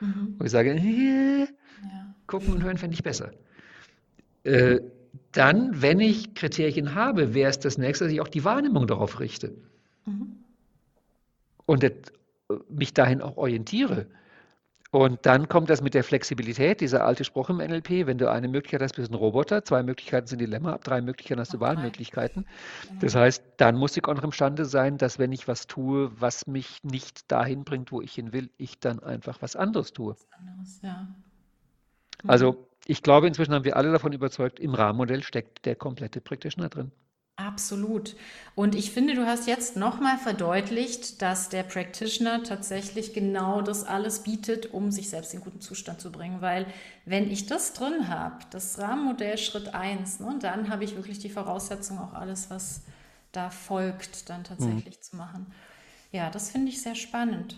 E: Mhm.
D: Wo ich sage, äh,
E: Ja.
D: gucken und hören fände ich besser. Äh, dann, wenn ich Kriterien habe, wäre es das nächste, dass ich auch die Wahrnehmung darauf richte
E: Mhm.
D: und das, äh, mich dahin auch orientiere. Und dann kommt das mit der Flexibilität, dieser alte Spruch im NLP, wenn du eine Möglichkeit hast, bist du ein Roboter, zwei Möglichkeiten sind Dilemma, ab drei Möglichkeiten hast du. Wahlmöglichkeiten. Das heißt, dann muss ich auch noch imstande sein, dass wenn ich was tue, was mich nicht dahin bringt, wo ich hin will, ich dann einfach was anderes tue.
E: Anderes, ja. Mhm.
D: Also ich glaube, inzwischen haben wir alle davon überzeugt, im Rahmenmodell steckt der komplette Practitioner drin.
E: Absolut. Und ich finde, du hast jetzt nochmal verdeutlicht, dass der Practitioner tatsächlich genau das alles bietet, um sich selbst in guten Zustand zu bringen. Weil wenn ich das drin habe, das Rahmenmodell Schritt 1, ne, dann habe ich wirklich die Voraussetzung, auch alles, was da folgt, dann tatsächlich zu machen. Ja, das finde ich sehr spannend.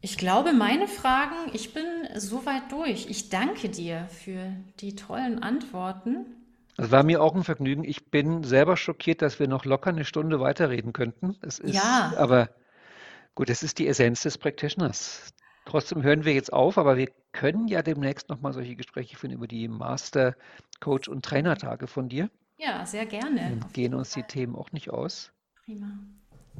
E: Ich glaube, meine Fragen, ich bin soweit durch. Ich danke dir für die tollen Antworten.
D: Es war mir auch ein Vergnügen. Ich bin selber schockiert, dass wir noch locker eine Stunde weiterreden könnten. Es ist,
E: Ja.
D: aber gut, das ist die Essenz des Practitioners. Trotzdem hören wir jetzt auf, aber wir können ja demnächst nochmal solche Gespräche führen über die Master, Coach und Trainertage von dir.
E: Ja, sehr gerne.
D: Und gehen uns die
E: Fall.
D: Themen auch nicht aus.
E: Prima.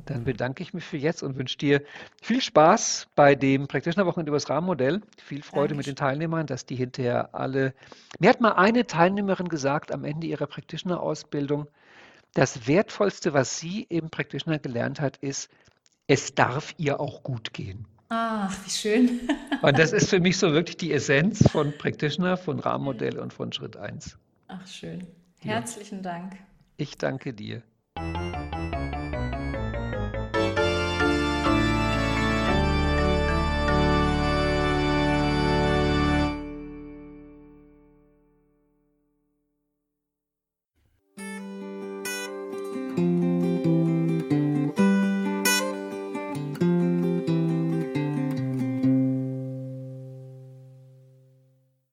D: Dann bedanke ich mich für jetzt und wünsche dir viel Spaß bei dem Practitioner-Wochenende über das Rahmenmodell. Viel Freude mit den
E: Dankeschön.
D: Teilnehmern, dass die hinterher alle. Mir hat mal eine Teilnehmerin gesagt am Ende ihrer Practitioner-Ausbildung, das Wertvollste, was sie im Practitioner gelernt hat, ist, es darf ihr auch gut gehen.
E: Ah, wie schön. [LAUGHS]
D: Und das ist für mich so wirklich die Essenz von Practitioner, von Rahmenmodell und von Schritt 1.
E: Ach, schön.
D: Ja.
E: Herzlichen Dank.
D: Ich danke dir.